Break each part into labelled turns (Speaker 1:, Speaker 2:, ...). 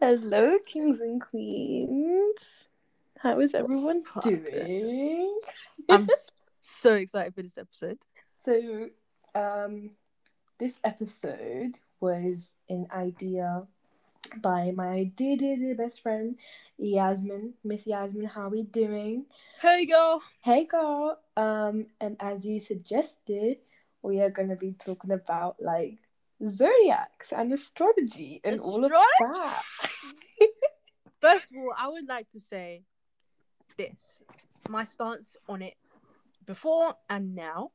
Speaker 1: Hello, kings and queens. How is everyone doing?
Speaker 2: I'm so excited for this episode.
Speaker 1: So, um, this episode was an idea by my dear, dear, dear best friend, Yasmin. Miss Yasmin, how are we doing?
Speaker 2: Hey, girl.
Speaker 1: Hey, girl. Um, and as you suggested, we are gonna be talking about like zodiacs and astrology and all of that.
Speaker 2: First of all, I would like to say this: my stance on it before and now.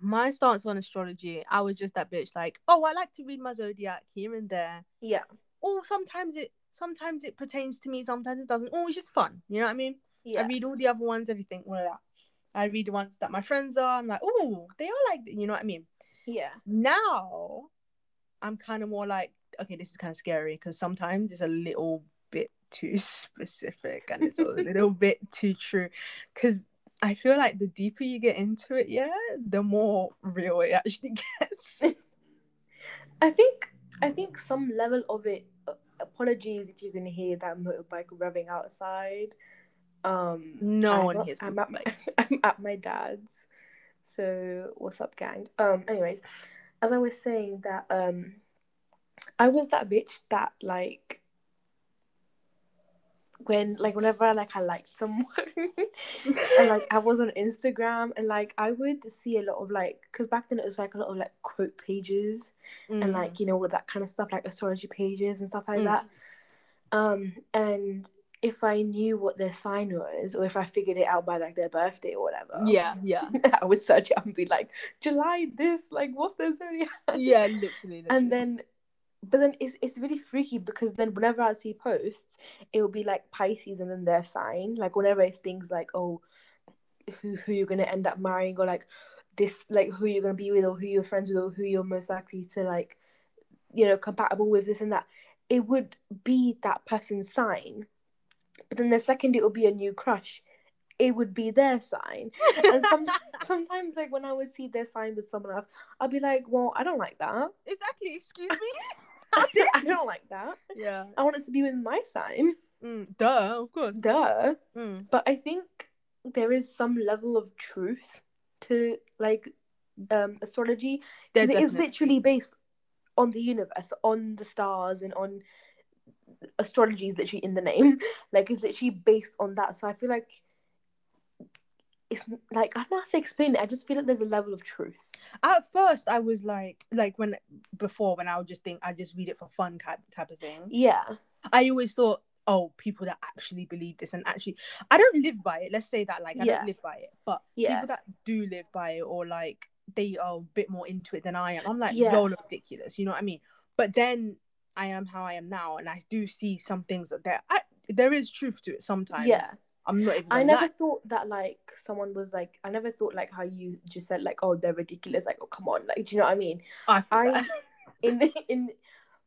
Speaker 2: My stance on astrology, I was just that bitch. Like, oh, I like to read my zodiac here and there.
Speaker 1: Yeah.
Speaker 2: Or sometimes it, sometimes it pertains to me. Sometimes it doesn't. Oh, it's just fun. You know what I mean?
Speaker 1: Yeah.
Speaker 2: I read all the other ones, everything, all of that. I read the ones that my friends are. I'm like, oh, they are like, you know what I mean?
Speaker 1: Yeah.
Speaker 2: Now, I'm kind of more like, okay, this is kind of scary because sometimes it's a little bit too specific and it's a little bit too true. Because I feel like the deeper you get into it, yeah, the more real it actually gets.
Speaker 1: I think I think some level of it. uh, Apologies if you're gonna hear that motorbike revving outside. Um,
Speaker 2: No
Speaker 1: I
Speaker 2: one
Speaker 1: got-
Speaker 2: hears
Speaker 1: I'm at my I'm at my dad's. So what's up, gang? Um, anyways, as I was saying that um, I was that bitch that like when like whenever I like I liked someone and like I was on Instagram and like I would see a lot of like because back then it was like a lot of like quote pages and
Speaker 2: Mm.
Speaker 1: like you know all that kind of stuff like astrology pages and stuff like
Speaker 2: Mm.
Speaker 1: that um and if i knew what their sign was or if i figured it out by like their birthday or whatever
Speaker 2: yeah, yeah,
Speaker 1: i would search it and be like july this like what's their zodiac
Speaker 2: yeah, literally. literally.
Speaker 1: and then but then it's, it's really freaky because then whenever i see posts it will be like pisces and then their sign like whenever it's things like oh who who you're gonna end up marrying or like this like who you're gonna be with or who you're friends with or who you're most likely to like you know compatible with this and that it would be that person's sign but then the second it would be a new crush it would be their sign and sometimes sometimes like when i would see their sign with someone else i'd be like well i don't like that
Speaker 2: exactly. Excuse me.
Speaker 1: I don't like that.
Speaker 2: yeah.
Speaker 1: I want it to be with my sign.
Speaker 2: Mm, duh. Of course.
Speaker 1: Duh.
Speaker 2: Mm.
Speaker 1: But I think there is some level of truth to like um astrology because it is literally based on the universe, on the stars, and on astrology is literally in the name. Like it's literally based on that. So I feel like it's like I don't know how to explain it. I just feel like there's a level of truth.
Speaker 2: At first, I was like, like when before when I would just think I just read it for fun type type of thing.
Speaker 1: Yeah.
Speaker 2: I always thought, oh, people that actually believe this and actually, I don't live by it. Let's say that, like, I
Speaker 1: Yeah.
Speaker 2: don't live by it, but
Speaker 1: Yeah.
Speaker 2: people that do live by it or like they are a bit more into it than I am, I'm like,
Speaker 1: Yeah.
Speaker 2: y'all ridiculous. You know what I mean? But then I am how I am now, and I do see some things that there, I, there is truth to it sometimes.
Speaker 1: Yeah.
Speaker 2: I'm not even.
Speaker 1: I never
Speaker 2: lie.
Speaker 1: thought that like someone was like I never thought like how you just said like oh they're ridiculous like oh come on like do you know what I mean
Speaker 2: I,
Speaker 1: I
Speaker 2: that.
Speaker 1: in in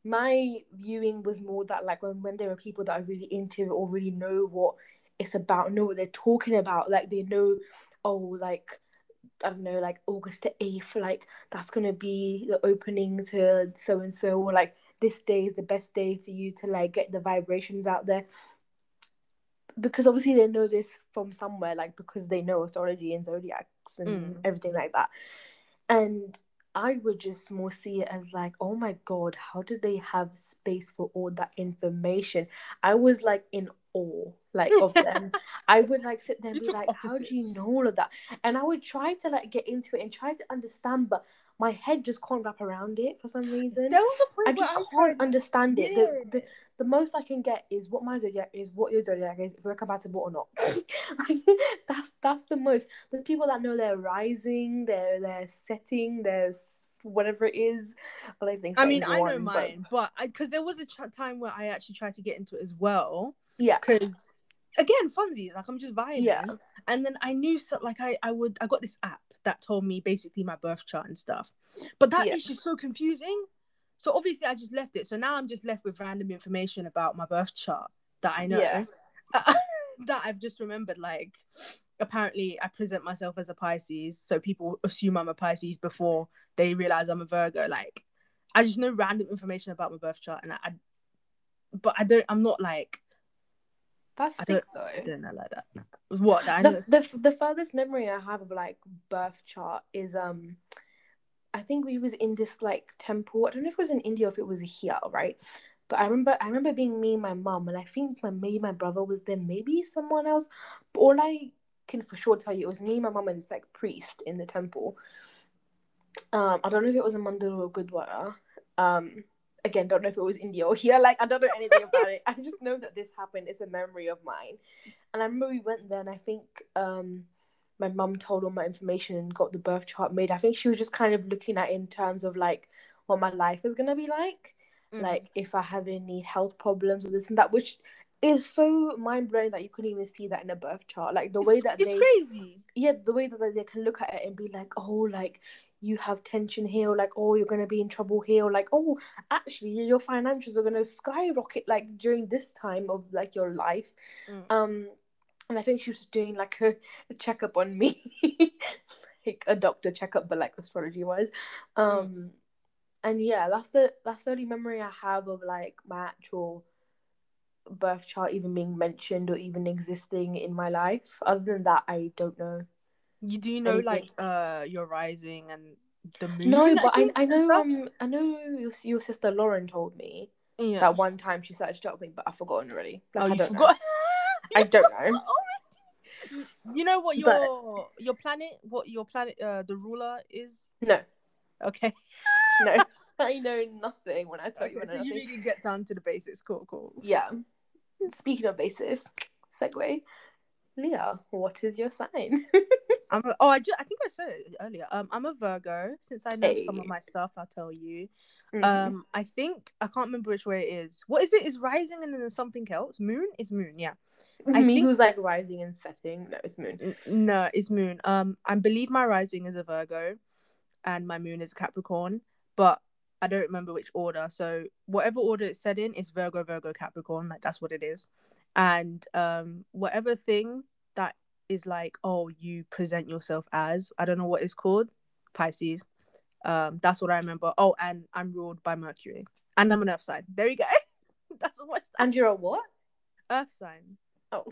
Speaker 1: my viewing was more that like when, when there are people that are really into it or really know what it's about know what they're talking about like they know oh like I don't know like August the 8th like that's gonna be the opening to so and so or like this day is the best day for you to like get the vibrations out there. Because obviously they know this from somewhere like because they know astrology and zodiacs and
Speaker 2: Mm.
Speaker 1: everything like that. And i would just more see it as like oh my god how did they have space for all that information? I was like in awe like of them i would like sit there and be like how do you know all of that and i would try to like get into it and try to understand but my head just can't wrap around it for some reason
Speaker 2: there was a point
Speaker 1: I just can't understand it.
Speaker 2: Yeah.
Speaker 1: The, the the most I can get is what my zodiac is, what your zodiac is, if we're compatible or not. that's that's the most. There's people that know their rising, their their setting, their whatever it is. I
Speaker 2: I mean, I know
Speaker 1: one,
Speaker 2: mine, but because there was a ch- time where I actually tried to get into it as well.
Speaker 1: Yeah,
Speaker 2: Because again, funsies, like I'm just vibing.
Speaker 1: yeah,
Speaker 2: And then I knew so like I I would I got this app that told me basically my birth chart and stuff. But that
Speaker 1: Yeah.
Speaker 2: is just so confusing. So obviously I just left it. So now I'm just left with random information about my birth chart that I know.
Speaker 1: Yeah.
Speaker 2: that I've just remembered like apparently I present myself as a Pisces, so people assume I'm a Pisces before they realize I'm a Virgo. Like I just know random information about my birth chart, and I, I but I don't. I'm not like
Speaker 1: That's
Speaker 2: I
Speaker 1: sick
Speaker 2: I
Speaker 1: though.
Speaker 2: don't know like that. What? That I know
Speaker 1: The, the the furthest memory I have of like birth chart is um, I think we was in this like temple. I don't know if it was in India or if it was here, right? But I remember I remember being me and my mum, and I think my maybe my brother was there, maybe someone else. But all I can for sure tell you it was me, my mum, and this like priest in the temple. Um, I don't know if it was a Mandala or Gurdwara. Um, again, don't know if it was India or here. Like, I don't know anything about it. I just know that this happened. It's a memory of mine. And I remember we went there, and I think um, my mum told all my information and got the birth chart made. I think she was just kind of looking at it in terms of like what my life is gonna be like,
Speaker 2: Mm.
Speaker 1: like if I have any health problems or this and that, which is so mind blowing that you couldn't even see that in a birth chart. Like the way that
Speaker 2: it's
Speaker 1: they
Speaker 2: crazy.
Speaker 1: yeah, the way that they can look at it and be like, oh, like you have tension here, like, oh, you're gonna be in trouble here, or like, oh, actually, your financials are gonna skyrocket like during this time of like your life.
Speaker 2: Mm.
Speaker 1: Um, and I think she was doing like a, a checkup on me, like a doctor checkup, but like astrology wise. Um, and yeah, that's the that's the only memory I have of like my actual birth chart even being mentioned or even existing in my life. Other than that, I don't know.
Speaker 2: You do you know
Speaker 1: Anything.
Speaker 2: like uh your rising and the moon?
Speaker 1: No, but I, I know um I know your, your sister Lauren told me
Speaker 2: yeah.
Speaker 1: that one time she searched up thing, but I've forgotten already. Like,
Speaker 2: oh,
Speaker 1: I
Speaker 2: you
Speaker 1: don't
Speaker 2: forgot.
Speaker 1: know. I don't know.
Speaker 2: You know what
Speaker 1: But-
Speaker 2: your your planet, what your planet, uh, the ruler is.
Speaker 1: No,
Speaker 2: Okay.
Speaker 1: no, I know nothing when I tell
Speaker 2: Okay,
Speaker 1: you.
Speaker 2: So you really get down to the basics. Cool, cool.
Speaker 1: Yeah. Speaking of basis, segue. Leah, what is your sign?
Speaker 2: I'm a, oh, I just I think I said it earlier. Um, I'm a Virgo. Since I know some of my stuff, I'll tell you.
Speaker 1: Mhm.
Speaker 2: Um, I think I can't remember which way it is. What is it? Is rising and then something else? Moon is moon. Yeah. I
Speaker 1: me
Speaker 2: think-
Speaker 1: who's like rising and setting. No, it's moon.
Speaker 2: No, it's moon. Um, I believe my rising is a Virgo, and my moon is Capricorn, but I don't remember which order. So whatever order it's said in, it's Virgo, Virgo, Capricorn. Like that's what it is. And um, whatever thing that is like, oh, you present yourself as. I don't know what it's called. Pisces. Um, that's what I remember. Oh, and I'm ruled by Mercury, and I'm an Earth sign. There you go. that's what's
Speaker 1: And you're a what?
Speaker 2: Earth sign.
Speaker 1: Oh.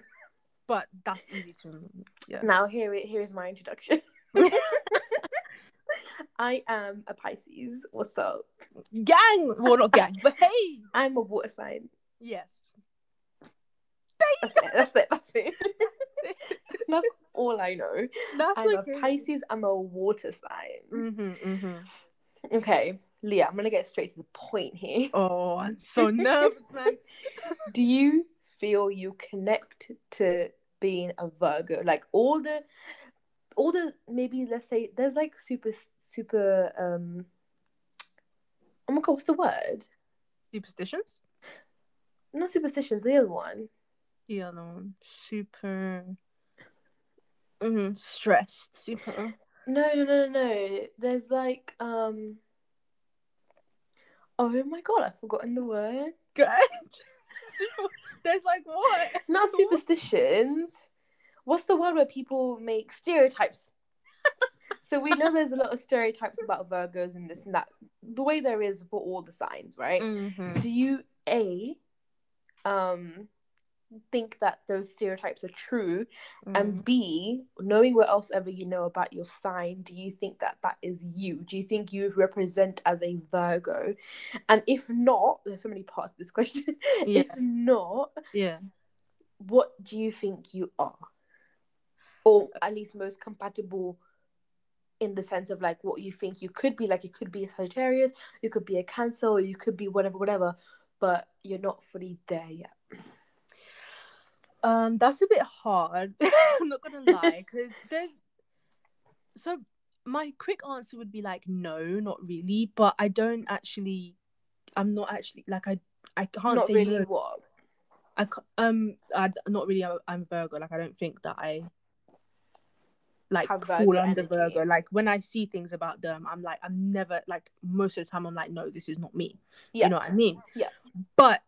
Speaker 2: But that's easy to remember. Yeah.
Speaker 1: Now here here is my introduction. I am a Pisces. What's up?
Speaker 2: gang well not gang but hey
Speaker 1: I'm a water sign.
Speaker 2: yes
Speaker 1: That's it. That's it. That's it. That's all I know.
Speaker 2: that's
Speaker 1: I'm
Speaker 2: okay
Speaker 1: a Pisces. I'm a water sign.
Speaker 2: mm-hmm, mm-hmm.
Speaker 1: Okay, Leah, I'm gonna get straight to the point here.
Speaker 2: oh i'm so nervous man
Speaker 1: Do you feel you connect to being a Virgo? Like all the, all the maybe let's say there's like super super um. Oh my god, what's the word?
Speaker 2: superstitions
Speaker 1: Not superstitions. The other one.
Speaker 2: The other one super mm, stressed super
Speaker 1: No, no, no, no, no. There's like um. Oh my god, I've forgotten the word.
Speaker 2: good there's like what
Speaker 1: Not superstitions. What's the word where people make stereotypes? so we know there's a lot of stereotypes about Virgos and this and that. The way there is for all the signs, right?
Speaker 2: Mhm.
Speaker 1: Do you a um think that those stereotypes are true and mm. b knowing what else ever you know about your sign do you think that that is you? Do you think you represent as a virgo? And if not there's so many parts to this question.
Speaker 2: Yeah.
Speaker 1: if not
Speaker 2: yeah.
Speaker 1: what do you think you are? Or at least most compatible in the sense of like what you think you could be. Like you could be a sagittarius you could be a cancer or you could be whatever whatever but you're not fully there yet
Speaker 2: Um, that's a bit hard. I'm not gonna lie, because there's so my quick answer would be like no, not really. But I don't actually. I'm not actually like I. I can't
Speaker 1: not
Speaker 2: say
Speaker 1: really
Speaker 2: no.
Speaker 1: what
Speaker 2: I um. I not really. I'm, I'm Virgo. Like I don't think that I. Like fall under
Speaker 1: energy.
Speaker 2: Virgo. Like when I see things about them, I'm like I'm never like most of the time I'm like no, this is not me.
Speaker 1: yeah
Speaker 2: You know what I mean?
Speaker 1: Yeah.
Speaker 2: But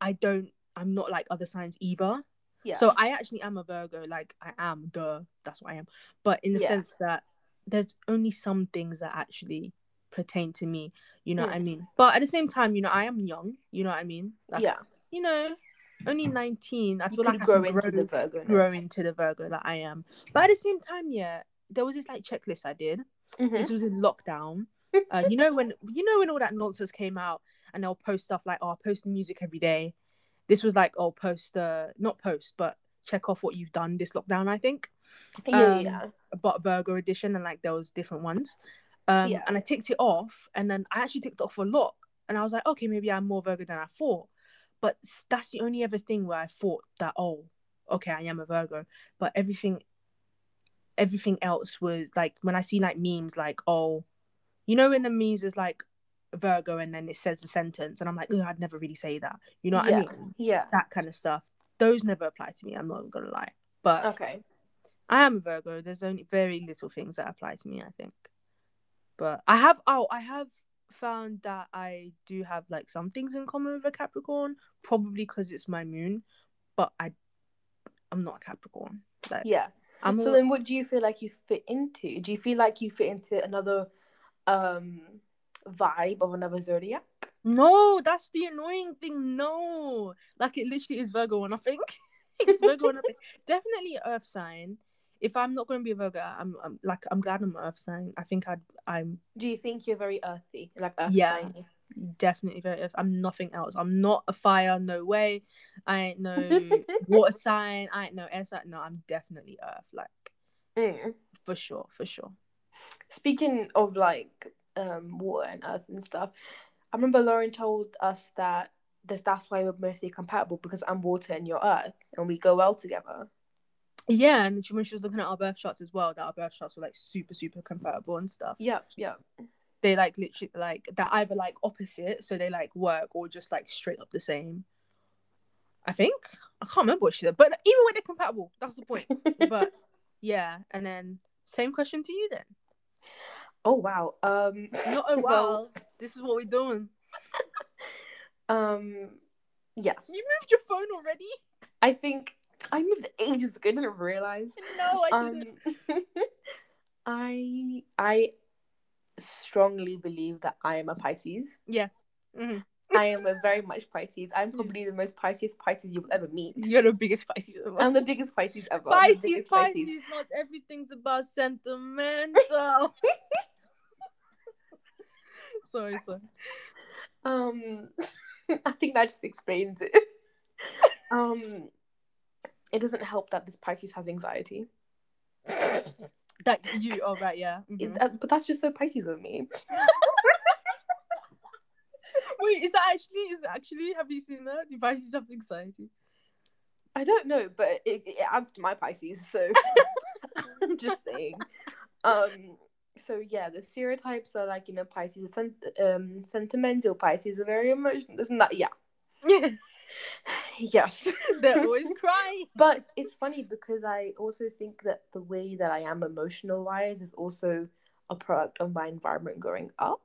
Speaker 2: I don't. I'm not like other signs either.
Speaker 1: yeah
Speaker 2: So I actually am a Virgo, like I am, duh, that's what I am. But in the
Speaker 1: Yeah.
Speaker 2: sense that there's only some things that actually pertain to me. You know what I
Speaker 1: Mm.
Speaker 2: mean? But at the same time, you know, I am young. You know what I mean? Like,
Speaker 1: yeah,
Speaker 2: You know, only nineteen. I
Speaker 1: you
Speaker 2: feel like I
Speaker 1: grow into the Virgo.
Speaker 2: grow into the Virgo that I am. But at the same time, yeah, there was this like checklist I did.
Speaker 1: hmm
Speaker 2: This was in lockdown. Uh, you know when you know when all that nonsense came out and they'll post stuff like, "Oh, I'll post the music every day." This was like, "Oh, post uh, not post, but check off what you've done this lockdown." I think,
Speaker 1: Yeah,
Speaker 2: Um,
Speaker 1: yeah.
Speaker 2: but Virgo edition and like there was different ones. Um,
Speaker 1: Yeah.
Speaker 2: and I ticked it off, and then I actually ticked it off a lot, and I was like, okay, maybe I'm more Virgo than I thought. But that's the only ever thing where I thought that, oh, okay, I am a Virgo. But everything, everything else was like when I see like memes, like oh, you know, when the memes is like Virgo, and then it says the sentence, and I'm like, I'd never really say that. You know what
Speaker 1: yeah.
Speaker 2: I mean?
Speaker 1: Yeah.
Speaker 2: That kind of stuff. Those never apply to me. I'm not gonna lie, but.
Speaker 1: Okay.
Speaker 2: I am a Virgo. There's only very little things that apply to me, I think. But I have oh, I have found that I do have like some things in common with a Capricorn, probably because it's my moon, but I I'm not a Capricorn. Like
Speaker 1: Yeah.
Speaker 2: I'm
Speaker 1: so
Speaker 2: all-
Speaker 1: then, what do you feel like you fit into? Do you feel like you fit into another um vibe of another zodiac?
Speaker 2: no, that's the annoying thing. No, like it literally is Virgo or nothing. it's Virgo. Definitely Earth sign. If I'm not going to be a Virgo, I'm, I'm like I'm glad I'm Earth sign. I think I'd I'm
Speaker 1: Do you think you're very earthy, like earth
Speaker 2: Yeah.
Speaker 1: signy?
Speaker 2: Definitely very earth. I'm nothing else. I'm not a fire, no way. I ain't no water sign. I ain't no air sign. No, I'm definitely earth. Like
Speaker 1: Mm.
Speaker 2: for sure, for sure.
Speaker 1: Speaking of like um water and earth and stuff, I remember Lauren told us that this, that's why we're mostly compatible because I'm water and you're earth, and we go well together.
Speaker 2: Yeah, and she, when she was looking at our birth charts as well, that our birth charts were like super, super compatible and stuff.
Speaker 1: Yeah, yeah.
Speaker 2: They like literally like they're either like opposite, so they like work, or just like straight up the same. I think I can't remember what she said, but even when they're compatible. That's the point. But yeah, and then same question to you then.
Speaker 1: Oh wow. Um.
Speaker 2: Not oh
Speaker 1: well,
Speaker 2: well. This is what we're doing.
Speaker 1: Um. Yes.
Speaker 2: You moved your phone already?
Speaker 1: I think I moved ages ago. I didn't realize.
Speaker 2: No, I
Speaker 1: Um.
Speaker 2: didn't.
Speaker 1: I I strongly believe that I am a Pisces. Yeah.
Speaker 2: Mhm.
Speaker 1: I am a very much Pisces. I'm probably the most Pisces Pisces you'll ever meet.
Speaker 2: You're the biggest Pisces ever.
Speaker 1: I'm the biggest Pisces ever. The
Speaker 2: Pisces, Pisces, not everything's about sentimental. Sorry, sorry.
Speaker 1: Um, I think that just explains it. um, it doesn't help that this Pisces has anxiety.
Speaker 2: That you, oh right, yeah.
Speaker 1: It-
Speaker 2: mhm.
Speaker 1: uh, but that's just so Pisces of me.
Speaker 2: Wait, is that actually? Is it actually? Have you seen that? Do Pisces have anxiety?
Speaker 1: I don't know, but it, it adds to my Pisces, so I'm just saying. Um, so yeah, the stereotypes are like you know Pisces, sen- um, sentimental Pisces are very emotional. Isn't that yeah? Yes.
Speaker 2: They're always crying.
Speaker 1: But it's funny because I also think that the way that I am emotional wise is also a product of my environment growing up.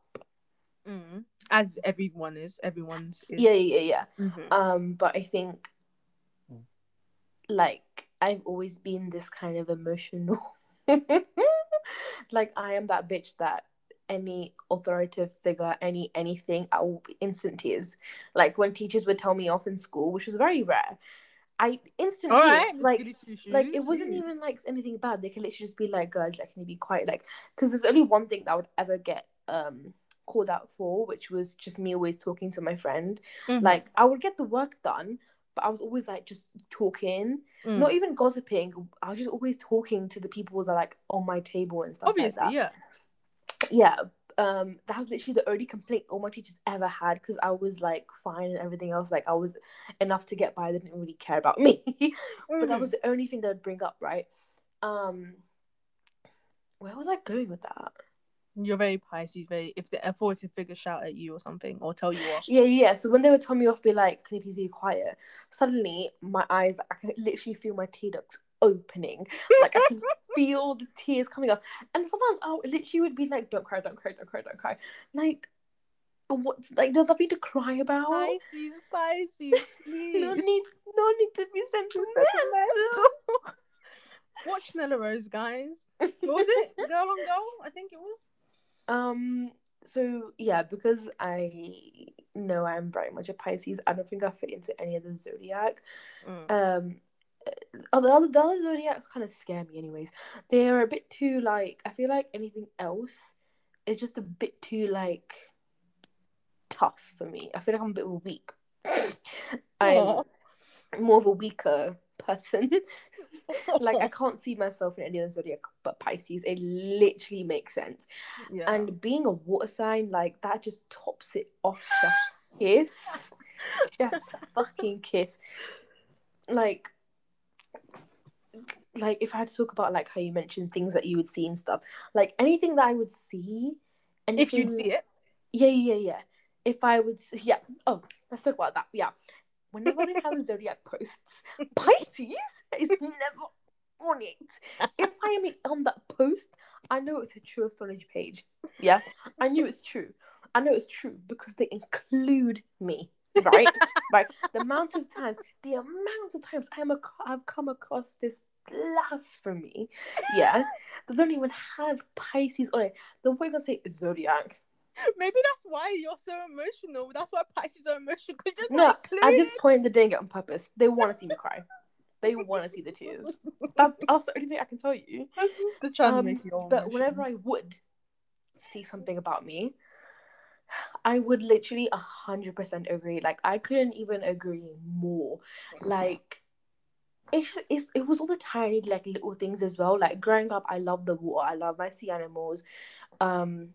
Speaker 2: Mm. As everyone is, everyone's is.
Speaker 1: Yeah, yeah, yeah.
Speaker 2: Mhm.
Speaker 1: Um, but I think like I've always been this kind of emotional like I am that bitch that any authoritative figure, any anything, I will be instant tears. Like when teachers would tell me off in school, which was very rare, I instant
Speaker 2: All
Speaker 1: tears.
Speaker 2: right,
Speaker 1: like
Speaker 2: Goody Two Shoes.
Speaker 1: like it wasn't even like anything bad. They could literally just be like, "Girl, like can you be quiet?" Like because there's only one thing that I would ever get um called out for, which was just me always talking to my friend.
Speaker 2: Mhm.
Speaker 1: Like I would get the work done, but I was always like just talking,
Speaker 2: Mm.
Speaker 1: not even gossiping. I was just always talking to the people that are like on my table and stuff
Speaker 2: obviously,
Speaker 1: like
Speaker 2: yeah.
Speaker 1: that. Yeah. Um, that's literally the only complaint all my teachers ever had because I was like fine and everything else. Like I was enough to get by. They didn't really care about me. but that was the only thing they would bring up, right? Um, where was I going with that?
Speaker 2: You're very Pisces, very if the authoritative figure shout at you or something or tell you off.
Speaker 1: Yeah, yeah. So when they would tell me off, be like, "Can you please be quiet?" Suddenly, my eyes, I can literally feel my tear ducts opening. Like I can feel the tears coming up, and sometimes I literally would be like, "Don't cry, don't cry, don't cry, don't cry." Like, what? Like, there's nothing to cry about.
Speaker 2: Pisces, Pisces, please.
Speaker 1: No need, no need to be. Sentimental.
Speaker 2: Watch Nella Rose, guys. What was it? Girl on Girl? I think it was.
Speaker 1: Um. so yeah, because I know I'm very much a Pisces, I don't think I fit into any of the zodiac.
Speaker 2: Mm.
Speaker 1: Um, uh, the other, other zodiacs kind of scare me, anyways. They're a bit too like I feel like anything else is just a bit too like tough for me. I feel like I'm a bit weak. I'm more of a weaker person. like I can't see myself in any other zodiac but Pisces. It literally makes sense.
Speaker 2: yeah.
Speaker 1: And being a water sign, like that just tops it off. Chef's kiss, chef's fucking kiss. Like, like if I had to talk about like how you mentioned things that you would see and stuff, like anything that I would see, and
Speaker 2: if you'd see it.
Speaker 1: yeah, yeah, yeah. If I would, yeah. Oh, let's talk about that. Yeah. Whenever they have a zodiac posts, Pisces is never on it. If I am on that post, I know it's a true astrology page. Yeah, I knew it's true. I know it's true because they include me. Right, right. The amount of times, the amount of times I am, ac- I've come across this blasphemy. Yeah, they don't even have Pisces on it. The way they say zodiac.
Speaker 2: Maybe that's why you're so emotional. That's why Pisces are emotional. 'cause you're just
Speaker 1: No,
Speaker 2: not
Speaker 1: at this point, they're doing it on purpose. They want to see me cry. They want to see the tears. That, that's the only thing I can tell you.
Speaker 2: They're trying
Speaker 1: Um,
Speaker 2: to make you all
Speaker 1: But whenever I would see something about me, I would literally a hundred percent agree. Like I couldn't even agree more. Like it's just it's, it was all the tiny like little things as well. Like growing up, I love the water. I love my sea animals. Um,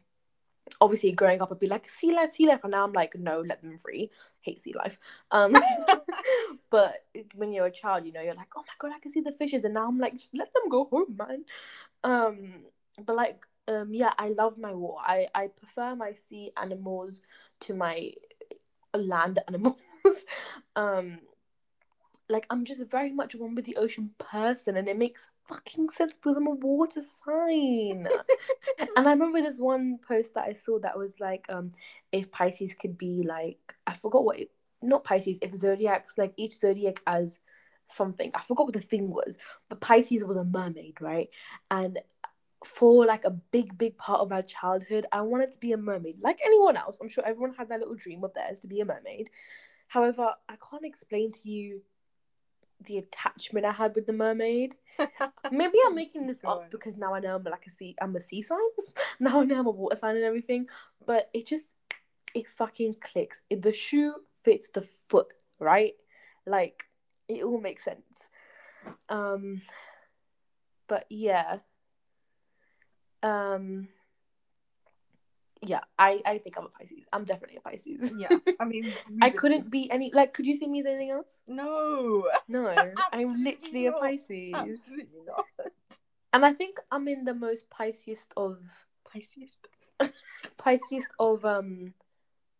Speaker 1: obviously growing up, I'd be like sea life, sea life, and now I'm like, no, let them free. Hate sea life. Um, but when you're a child, you know, you're like, oh my god, I can see the fishes, and now I'm like, just let them go home, man. Um, but like, um, yeah, I love my water. I I prefer my sea animals to my land animals. um, like I'm just very much one with the ocean person, and it makes fucking sense because I'm a water sign. and I remember this one post that I saw that was like, um, if Pisces could be like, I forgot what it, not Pisces, if zodiacs like each zodiac as something. I forgot what the thing was, but Pisces was a mermaid, right? And for like a big, big part of my childhood, I wanted to be a mermaid, like anyone else. I'm sure everyone had that little dream of theirs to be a mermaid. However, I can't explain to you the attachment I had with the mermaid. Maybe I'm making this up because now I know I'm like a sea I'm a sea sign. now I know I'm a water sign and everything. But it just it fucking clicks. If the shoe fits the foot, right? Like it all makes sense. Um but yeah. Um yeah, I I think I'm a Pisces. I'm definitely a Pisces.
Speaker 2: yeah, I mean,
Speaker 1: I couldn't be any like could you see me as anything else?
Speaker 2: No,
Speaker 1: No. I'm literally a. Pisces.
Speaker 2: absolutely not.
Speaker 1: And I think I'm in the most Pisces of
Speaker 2: Pisces.
Speaker 1: Pisces of um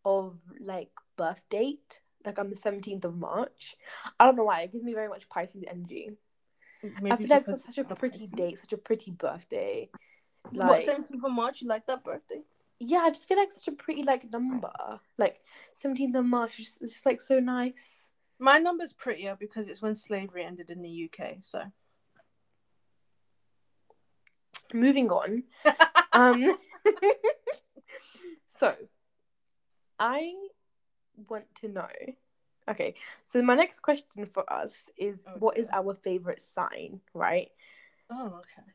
Speaker 1: of like birth date. Like I'm the seventeenth of March. I don't know why. It gives me very much Pisces energy.
Speaker 2: Maybe
Speaker 1: I feel like it's such a pretty
Speaker 2: Pisces.
Speaker 1: date, such a pretty birthday.
Speaker 2: what
Speaker 1: Like
Speaker 2: seventeenth of March? You like that birthday?
Speaker 1: Yeah, I just feel like such a pretty like number. Like seventeenth of March is just, it's just like so nice.
Speaker 2: My number's prettier because it's when slavery ended in the UK. So
Speaker 1: Moving on. um so I want to know. Okay, so my next question for us is what is our favorite sign, right?
Speaker 2: oh okay.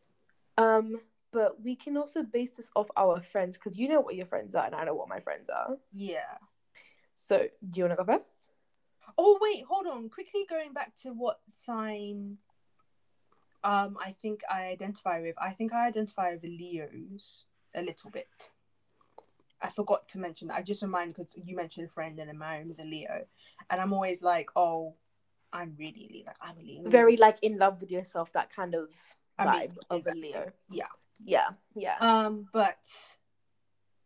Speaker 1: Um, but we can also base this off our friends because you know what your friends are and I know what my friends are.
Speaker 2: Yeah.
Speaker 1: So do you want to go first?
Speaker 2: Oh wait, hold on. Quickly going back to what sign um I think I identify with. I think I identify with Leos a little bit. I forgot to mention that. I just reminded because you mentioned a friend and Mariam is a Leo. And I'm always like, oh, I'm really Leo. Like I'm a Leo.
Speaker 1: Very like in love with yourself, that kind of vibe
Speaker 2: I mean,
Speaker 1: of
Speaker 2: exactly.
Speaker 1: a Leo.
Speaker 2: Yeah.
Speaker 1: Yeah, yeah.
Speaker 2: Um, but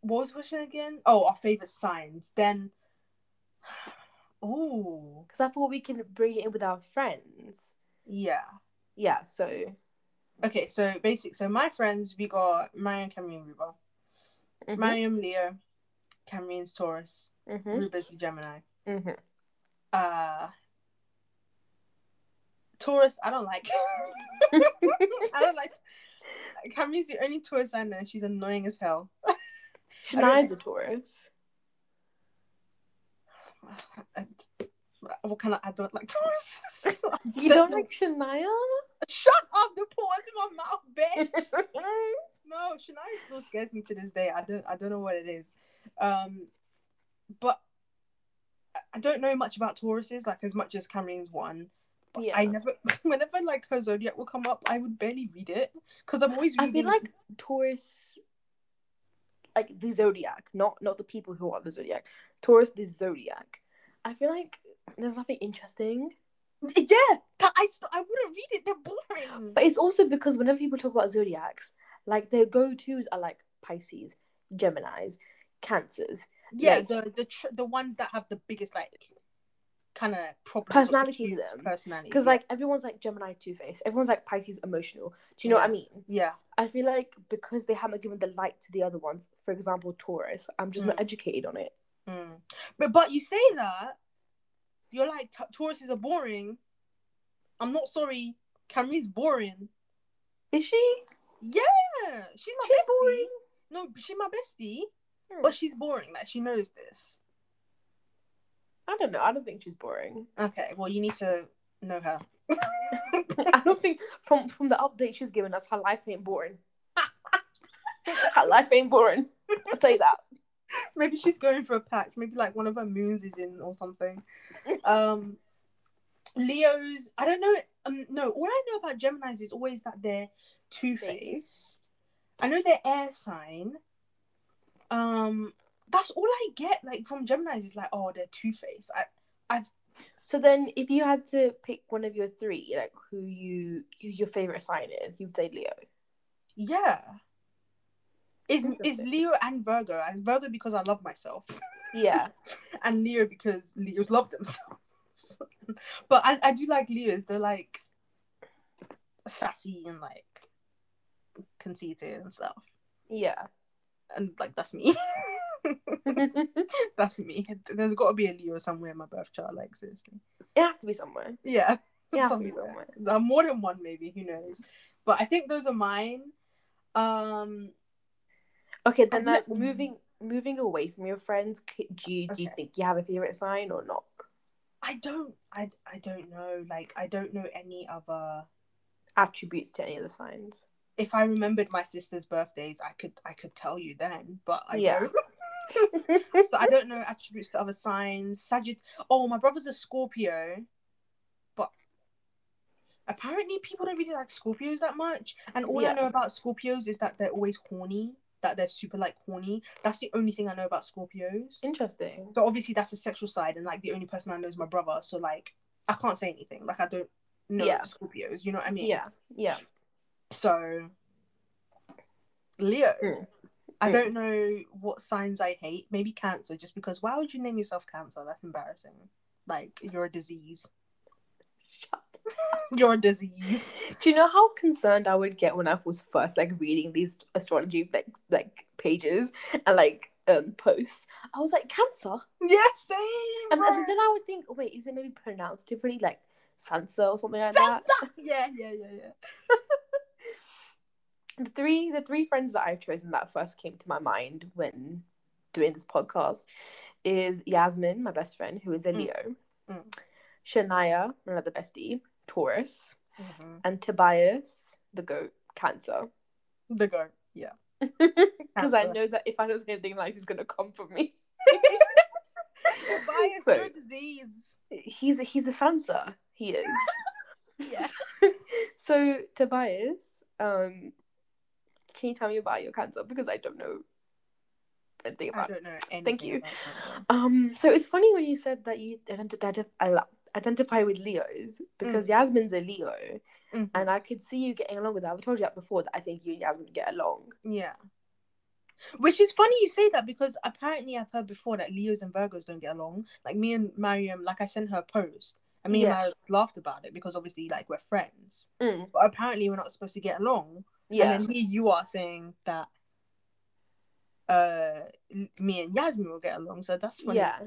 Speaker 2: what was the question again? Oh, our favorite signs. Then oh
Speaker 1: Because I thought we can bring it in with our friends.
Speaker 2: yeah.
Speaker 1: Yeah, so
Speaker 2: Okay, so basic. So my friends, we got Mariam, Cameron, Ruba.
Speaker 1: mhm,
Speaker 2: Mariam, Leo. Cameron's Taurus.
Speaker 1: mhm,
Speaker 2: Ruba's Gemini.
Speaker 1: mhm.
Speaker 2: Uh, Taurus, I don't like. I don't like. Cameron's the only Taurus I know. She's annoying as hell.
Speaker 1: Shania's a Taurus.
Speaker 2: What kind of I don't like Taurus.
Speaker 1: You don't like Shania?
Speaker 2: Shut up! The put words in my mouth, bitch. no, Shania still scares me to this day. I don't. I don't know what it is. Um, but I- I don't know much about Tauruses, like as much as Cameron's one. But
Speaker 1: Yeah.
Speaker 2: I never, whenever like her zodiac will come up, I would barely read it because I'm always
Speaker 1: I feel like Taurus, like the zodiac, not not the people who are the zodiac. Taurus, the zodiac. I feel like there's nothing interesting,
Speaker 2: yeah, that I st- I wouldn't read it. They're boring.
Speaker 1: but it's also because whenever people talk about zodiacs, like their go tos are like Pisces, Gemini's, Cancers,
Speaker 2: yeah,
Speaker 1: like-
Speaker 2: the the tr- the ones that have the biggest like kind of problems
Speaker 1: Personality to them.
Speaker 2: Personality,
Speaker 1: because
Speaker 2: yeah.
Speaker 1: like everyone's like Gemini, Two Face, everyone's like Pisces, emotional. Do you know what I mean?
Speaker 2: yeah,
Speaker 1: I feel like because they haven't given the light to the other ones, for example, Taurus, I'm just not
Speaker 2: Mm.
Speaker 1: educated on it.
Speaker 2: Mm. But but you say that you're like Tauruses are boring. I'm not sorry. Camry's boring.
Speaker 1: Is she?
Speaker 2: Yeah, she's my
Speaker 1: She's
Speaker 2: bestie.
Speaker 1: boring.
Speaker 2: No, she's my bestie,
Speaker 1: Hmm.
Speaker 2: but she's boring. Like she knows this.
Speaker 1: I don't know. I don't think she's boring.
Speaker 2: Okay, well you need to know her.
Speaker 1: I don't think from from the update she's given us, her life ain't boring. her life ain't boring. I'll tell you that.
Speaker 2: Maybe she's going for a patch. Maybe like one of her moons is in or something. Um, Leo's. I don't know. Um, no, all I know about Gemini's is always that they're two faced. I know their air sign. Um, that's all I get. Like from Gemini's is like, oh, they're two faced. I I
Speaker 1: So then, if you had to pick one of your three, like who you who your favorite sign is, you'd say Leo.
Speaker 2: yeah. Is is Leo and Virgo? And Virgo because I love myself.
Speaker 1: Yeah,
Speaker 2: and Leo because Leos love themselves. but I, I do like Leos. They're like sassy and like conceited and stuff.
Speaker 1: yeah.
Speaker 2: And like that's me. that's me. There's got to be a Leo somewhere in my birth chart. Like seriously.
Speaker 1: It has to be somewhere.
Speaker 2: Yeah.
Speaker 1: It has to be
Speaker 2: somewhere.
Speaker 1: somewhere.
Speaker 2: Uh, more than one, maybe. Who knows? But I think those are mine. Um.
Speaker 1: Okay, then like moving moving away from your friends, do you do you think you have a favorite sign or not?
Speaker 2: I don't. I. I don't know. Like I don't know any other.
Speaker 1: Attributes to any of the signs.
Speaker 2: If I remembered my sister's birthdays, I could I could tell you then, but I
Speaker 1: Yeah.
Speaker 2: don't. so I don't know attributes to other signs. Sagitt. Oh, my brother's a Scorpio, but apparently people don't really like Scorpios that much. And all
Speaker 1: Yeah.
Speaker 2: I know about Scorpios is that they're always horny. That they're super like horny. That's the only thing I know about Scorpios.
Speaker 1: Interesting.
Speaker 2: So obviously that's a sexual side, and like the only person I know is my brother. So like I can't say anything. Like I don't know
Speaker 1: Yeah.
Speaker 2: Scorpios. You know what I mean?
Speaker 1: Yeah, yeah.
Speaker 2: So, Leo.
Speaker 1: Mm.
Speaker 2: I
Speaker 1: Mm.
Speaker 2: don't know what signs I hate. Maybe Cancer, just because why would you name yourself Cancer? That's embarrassing. Like, you're a disease.
Speaker 1: Shut.
Speaker 2: You're a disease.
Speaker 1: Do you know how concerned I would get when I was first like reading these astrology like like pages and like um posts? I was like Cancer,
Speaker 2: Yeah, same.
Speaker 1: and, and then I would think, oh, wait, is it maybe pronounced differently, like Sansa or something like that?
Speaker 2: Sansa! Yeah, yeah, yeah, yeah.
Speaker 1: the three the three friends that I've chosen that first came to my mind when doing this podcast is Yasmin, my best friend, who is a
Speaker 2: Mm.
Speaker 1: Leo,
Speaker 2: Mm.
Speaker 1: Shania, another bestie, Taurus,
Speaker 2: Mhm.
Speaker 1: and Tobias, the goat, Cancer.
Speaker 2: The goat, Yeah.
Speaker 1: Because I know that if I don't say anything nice, he's gonna come for me.
Speaker 2: Tobias,
Speaker 1: So-
Speaker 2: a disease.
Speaker 1: He's he's a Sansa. He is.
Speaker 2: Yeah.
Speaker 1: so Tobias, um, can you tell me about your cancer because I don't know anything about.
Speaker 2: I don't know anything.
Speaker 1: Thank you. Um, so it's funny when you said that you identi- identi- identify with Leos because Yasmin's a Leo,
Speaker 2: Mhm.
Speaker 1: and I could see you getting along with her. I've told you that before that I think you and Yasmin get along.
Speaker 2: Yeah. Which is funny you say that because apparently I've heard before that Leos and Virgos don't get along. Like me and Mariam, like I sent her a post and me
Speaker 1: Yeah.
Speaker 2: and Mariam laughed about it because obviously like we're friends.
Speaker 1: Mm,
Speaker 2: But apparently we're not supposed to get along.
Speaker 1: Yeah,
Speaker 2: And then here you are saying that uh me and Yasmin will get along. So that's funny.
Speaker 1: yeah,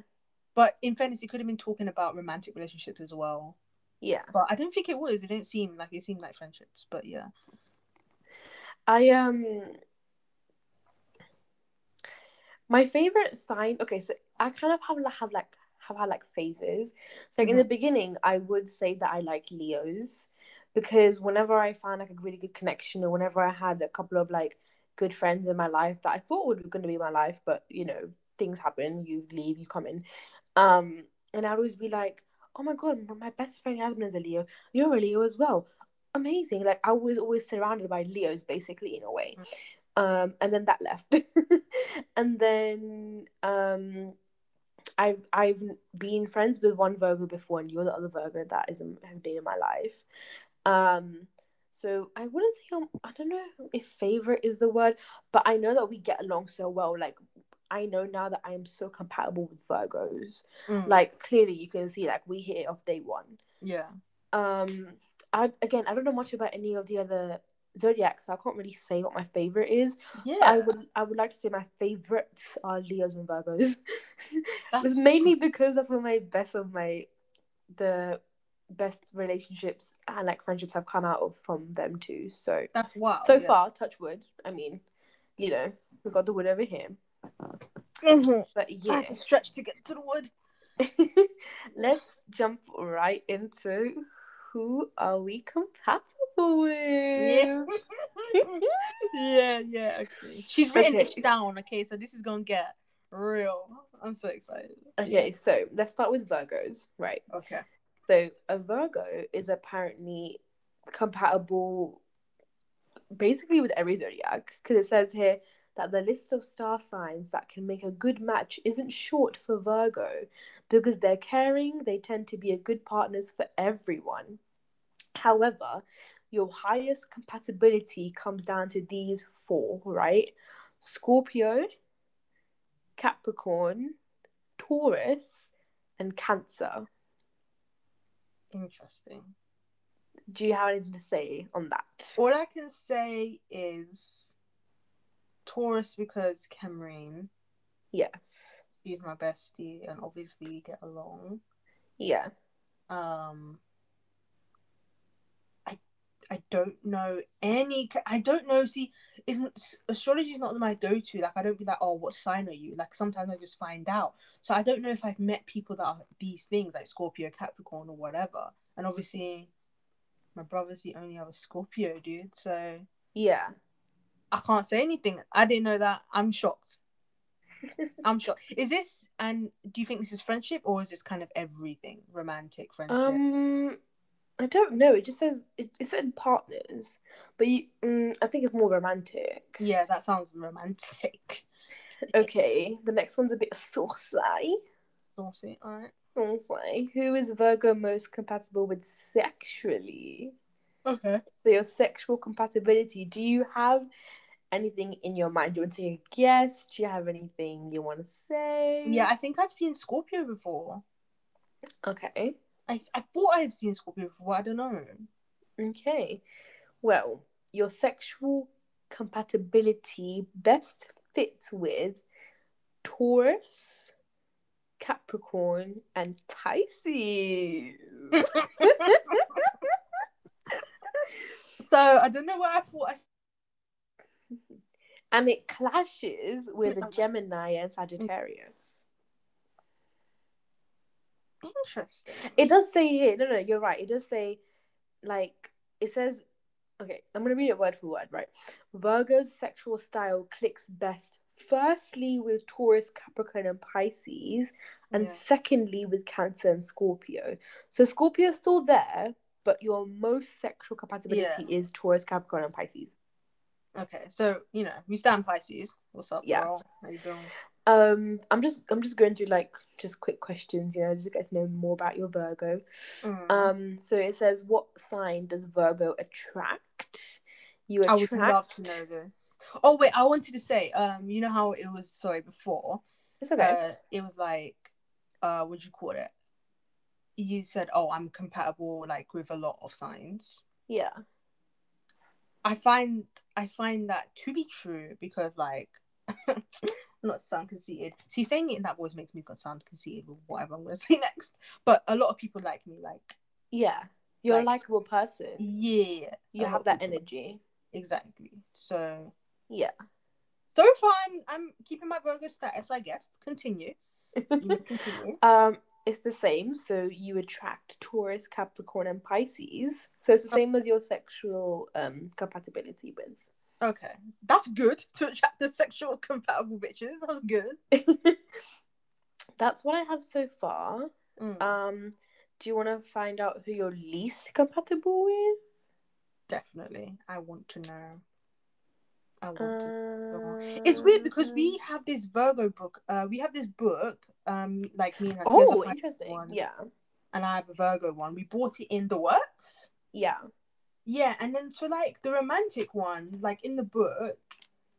Speaker 2: But in fairness, it could have been talking about romantic relationships as well.
Speaker 1: yeah.
Speaker 2: But I don't think it was. It didn't seem like it seemed like friendships. But yeah.
Speaker 1: I um My favorite sign. Okay, so I kind of have have like have had like phases. So like in the beginning, I would say that I like Leos because whenever I found like a really good connection or whenever I had a couple of like good friends in my life that I thought were going to be my life, but you know things happen. You leave, you come in. Um, and I'd always be like, oh my god, my best friend Yasmin is a Leo. You're a Leo as well. Amazing. Like I was always surrounded by Leos basically in a way. Um, and then that left. and then um I've I've been friends with one Virgo before, and you're the other Virgo that is has been in my life. Um, so I wouldn't say I'm, I don't know if favorite is the word, but I know that we get along so well. Like I know now that I am so compatible with Virgos. Mm. Like clearly you can see like we hit it off day one.
Speaker 2: Yeah.
Speaker 1: Um I again I don't know much about any of the other zodiacs, so I can't really say what my favorite is. Yeah. I would I would like to say my favorites are Leos and Virgos. That's mainly because that's where my best of my the best relationships and like friendships have come out of from them too. So
Speaker 2: that's wow.
Speaker 1: So yeah. far, touch wood. I mean, you know, we've got the wood over here.
Speaker 2: Mm-hmm. But yeah, I had to stretch to get to the wood.
Speaker 1: Let's jump right into who are we compatible with?
Speaker 2: Yeah, yeah, yeah. Okay. She's written okay. it down. Okay, so this is gonna get real. I'm so excited.
Speaker 1: Okay, so let's start with Virgos, right?
Speaker 2: Okay.
Speaker 1: So a Virgo is apparently compatible basically with every zodiac because it says here that the list of star signs that can make a good match isn't short for Virgo because they're caring, they tend to be a good partners for everyone. However, your highest compatibility comes down to these four, right? Scorpio, Capricorn, Taurus, and Cancer.
Speaker 2: Interesting.
Speaker 1: Do you have anything to say on that?
Speaker 2: All I can say is Taurus because Cameron.
Speaker 1: Yes.
Speaker 2: She's my bestie and obviously we get along.
Speaker 1: Yeah.
Speaker 2: Um I I don't know any I don't know see isn't astrology is not my go-to like I don't be like oh what sign are you like sometimes I just find out so I don't know if I've met people that are these things like Scorpio Capricorn or whatever and obviously my brother's the only other Scorpio dude so
Speaker 1: yeah
Speaker 2: I can't say anything. I didn't know that. I'm shocked. I'm shocked. Is this and do you think this is friendship or is this kind of everything romantic friendship?
Speaker 1: Um, I don't know. It just says it, it said partners, but you, um, I think it's more romantic.
Speaker 2: Yeah, that sounds romantic.
Speaker 1: okay, the next one's a bit saucy.
Speaker 2: Saucy, alright.
Speaker 1: Saucy. Who is Virgo most compatible with sexually?
Speaker 2: Okay.
Speaker 1: So your sexual compatibility. Do you have anything in your mind? Do you want to take a guess? Do you have anything you want to say?
Speaker 2: Yeah, I think I've seen Scorpio before.
Speaker 1: Okay.
Speaker 2: I I thought I've seen Scorpio before. I don't know.
Speaker 1: Okay. Well, your sexual compatibility best fits with Taurus, Capricorn, and Pisces.
Speaker 2: so I don't know what I thought. I...
Speaker 1: And it clashes with a Gemini and Sagittarius.
Speaker 2: Interesting.
Speaker 1: It does say here. No, no, you're right. It does say, like, it says. Okay, I'm gonna read it word for word. Right, Virgo's sexual style clicks best. Firstly, with Taurus, Capricorn, and Pisces, and yeah. secondly with Cancer and Scorpio. So Scorpio's still there, but your most sexual compatibility yeah. is Taurus, Capricorn, and Pisces.
Speaker 2: Okay, so you know we stand Pisces. What's up, yeah. girl? How you doing?
Speaker 1: Um, I'm just I'm just going through like just quick questions, you know, just to get to know more about your Virgo. Mm. Um, so it says, what sign does Virgo attract?
Speaker 2: You attract... I would love to know this. Oh wait, I wanted to say, um, you know how it was sorry before.
Speaker 1: It's okay.
Speaker 2: Uh, it was like, uh, what do you call it? you said, "Oh, I'm compatible like with a lot of signs."
Speaker 1: Yeah.
Speaker 2: I find I find that to be true because like not sound conceited. See, saying it in that voice makes me sound conceited with whatever I'm gonna say next. But a lot of people like me, like
Speaker 1: yeah, you're like, a likable person.
Speaker 2: Yeah,
Speaker 1: you have that energy.
Speaker 2: Exactly. So
Speaker 1: yeah.
Speaker 2: So far, I'm, I'm keeping my Virgo status, I guess. Continue. Continue.
Speaker 1: um, it's the same. So you attract Taurus, Capricorn, and Pisces. So it's the same as your sexual um compatibility with.
Speaker 2: Okay, that's good to attract the sexual compatible bitches. That's good.
Speaker 1: That's what I have so far.
Speaker 2: Mm,
Speaker 1: Um, do you want to find out who you're least compatible with?
Speaker 2: definitely, I want to know. I want to.
Speaker 1: Uh,
Speaker 2: It's weird because we have this Virgo book. Uh, we have this book. Um, like me and her. she has a
Speaker 1: Oh, interesting.
Speaker 2: one,
Speaker 1: Yeah,
Speaker 2: and I have a Virgo one. We bought it in the works.
Speaker 1: yeah.
Speaker 2: Yeah, and then so like the romantic one, like in the book,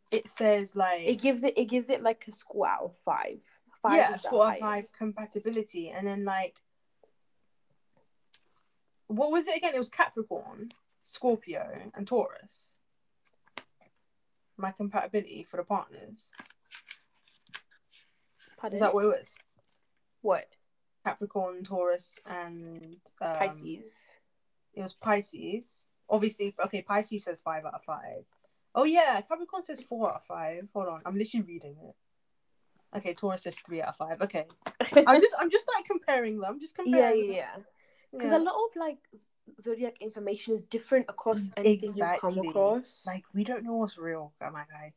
Speaker 2: it says like
Speaker 1: It gives it. It gives it like a score out of five. Five
Speaker 2: yeah,
Speaker 1: the
Speaker 2: score of five compatibility, and then like what was it again? It was Capricorn, Scorpio, and Taurus. My compatibility for the partners.
Speaker 1: Pardon?
Speaker 2: Is that what it was?
Speaker 1: what?
Speaker 2: Capricorn, Taurus, and um,
Speaker 1: Pisces.
Speaker 2: It was Pisces. Obviously, okay, Pisces says five out of five. Oh yeah, Capricorn says four out of five. Hold on, I'm literally reading it. Okay, Taurus says three out of five. Okay, I'm just I'm just like comparing them. Just comparing.
Speaker 1: yeah, yeah. yeah. Because
Speaker 2: Yeah.
Speaker 1: a lot of like zodiac information is different across anything you come across.
Speaker 2: like we don't know what's real, my guy.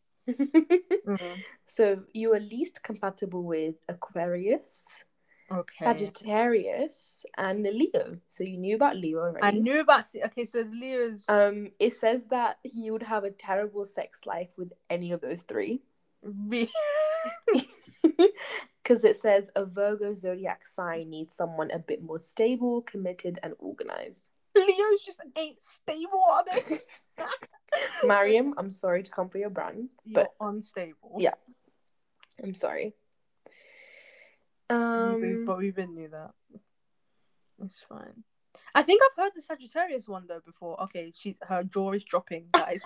Speaker 2: Mhm.
Speaker 1: so you are least compatible with Aquarius,
Speaker 2: Okay.
Speaker 1: Sagittarius, and the Leo. So you knew about Leo already.
Speaker 2: I knew about okay, so Leo's
Speaker 1: Um, it says that he would have a terrible sex life with any of those three.
Speaker 2: re-
Speaker 1: Because it says a Virgo zodiac sign needs someone a bit more stable, committed, and organized.
Speaker 2: Leo's just ain't stable, are they?
Speaker 1: Mariam, I'm sorry to come for your brand,
Speaker 2: You're
Speaker 1: but
Speaker 2: unstable.
Speaker 1: Yeah. I'm sorry.
Speaker 2: We
Speaker 1: Um,
Speaker 2: both- but we been knew that. It's fine. I think I've heard the Sagittarius one though before. Okay, she's her jaw is dropping, guys.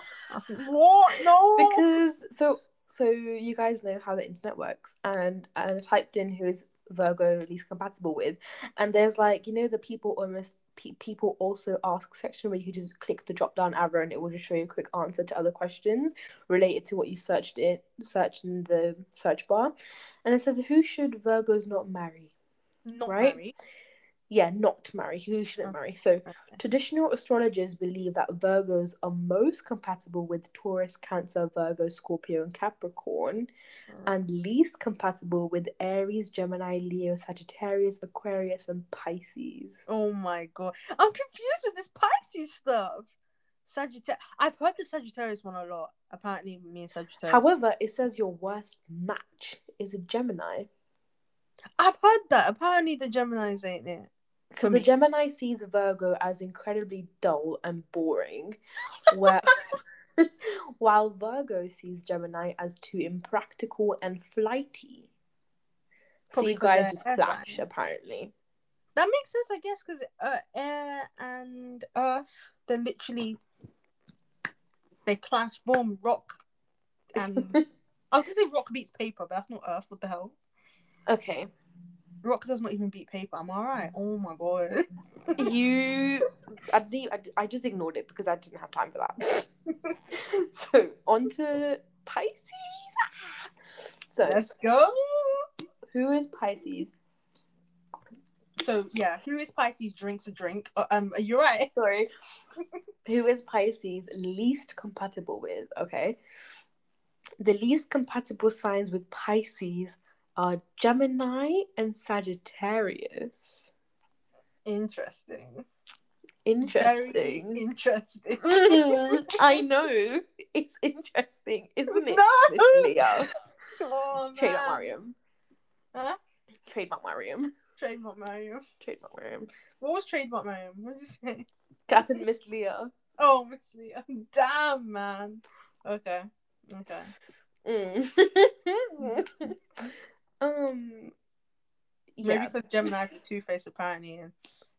Speaker 2: what? No.
Speaker 1: because so so you guys know how the internet works, and and I typed in who is Virgo least compatible with, and there's like you know the people almost pe- people also ask section where you could just click the drop down arrow and it will just show you a quick answer to other questions related to what you searched it searched in the search bar, and it says who should Virgos not marry?
Speaker 2: not
Speaker 1: right?
Speaker 2: married.
Speaker 1: Yeah, not marry. Who shouldn't
Speaker 2: Okay.
Speaker 1: marry? So
Speaker 2: Okay.
Speaker 1: Traditional astrologers believe that Virgos are most compatible with Taurus, Cancer, Virgo, Scorpio, and Capricorn, mm. and least compatible with Aries, Gemini, Leo, Sagittarius, Aquarius, and Pisces.
Speaker 2: Oh my god, I'm confused with this Pisces stuff. Sagittarius. I've heard the Sagittarius one a lot. Apparently, me and Sagittarius.
Speaker 1: However, it says your worst match is a Gemini.
Speaker 2: I've heard that. Apparently, the Gemini's ain't it.
Speaker 1: Because the. Gemini sees Virgo as incredibly dull and boring, where while Virgo sees Gemini as too impractical and flighty.
Speaker 2: Probably
Speaker 1: so you guys just clash,
Speaker 2: sign.
Speaker 1: apparently.
Speaker 2: That makes sense, I guess, because uh, air and earth, they're literally they clash. Boom, rock, and I was gonna say rock beats paper, but that's not earth. What the hell?
Speaker 1: okay,
Speaker 2: Rock does not even beat paper. I'm all right. Oh my god.
Speaker 1: you. I, didn't, I, I just ignored it because I didn't have time for that. so on to Pisces. So
Speaker 2: Let's go.
Speaker 1: who is Pisces?
Speaker 2: So yeah, who is Pisces? Drinks a drink. Uh, um, you're right.
Speaker 1: Sorry. Who is Pisces least compatible with? Okay. The least compatible signs with Pisces are Gemini and Sagittarius.
Speaker 2: Interesting.
Speaker 1: Interesting.
Speaker 2: Very interesting.
Speaker 1: I know. It's interesting, isn't it?
Speaker 2: No!
Speaker 1: Miss Leah?
Speaker 2: Oh,
Speaker 1: Trademark. Mariam.
Speaker 2: Huh?
Speaker 1: Trademark Mariam.
Speaker 2: Trademark Mariam.
Speaker 1: Trademark Mariam.
Speaker 2: What was trademark Mariam? What did you say?
Speaker 1: In Miss Leah.
Speaker 2: Oh, Miss Leah. Damn, man. Okay. Okay.
Speaker 1: Mm. um.
Speaker 2: Maybe because Gemini's a two faced apparently, and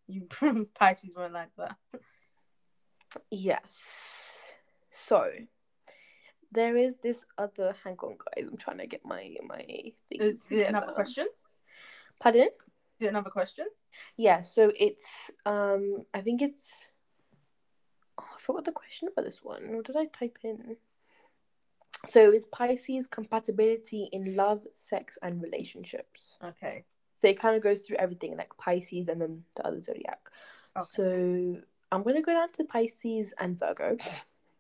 Speaker 2: you Pisces weren't like that.
Speaker 1: Yes. So there is this other. Hang on, guys. I'm trying to get my my things.
Speaker 2: Is it another question?
Speaker 1: Pardon?
Speaker 2: Is it another question?
Speaker 1: Yeah. So it's um. I think it's. Oh, I forgot the question for this one. What did I type in? So it's Pisces compatibility in love, sex, and relationships.
Speaker 2: Okay.
Speaker 1: So it kind of goes through everything, like Pisces and then the other zodiac.
Speaker 2: Okay.
Speaker 1: So I'm gonna go down to Pisces and Virgo.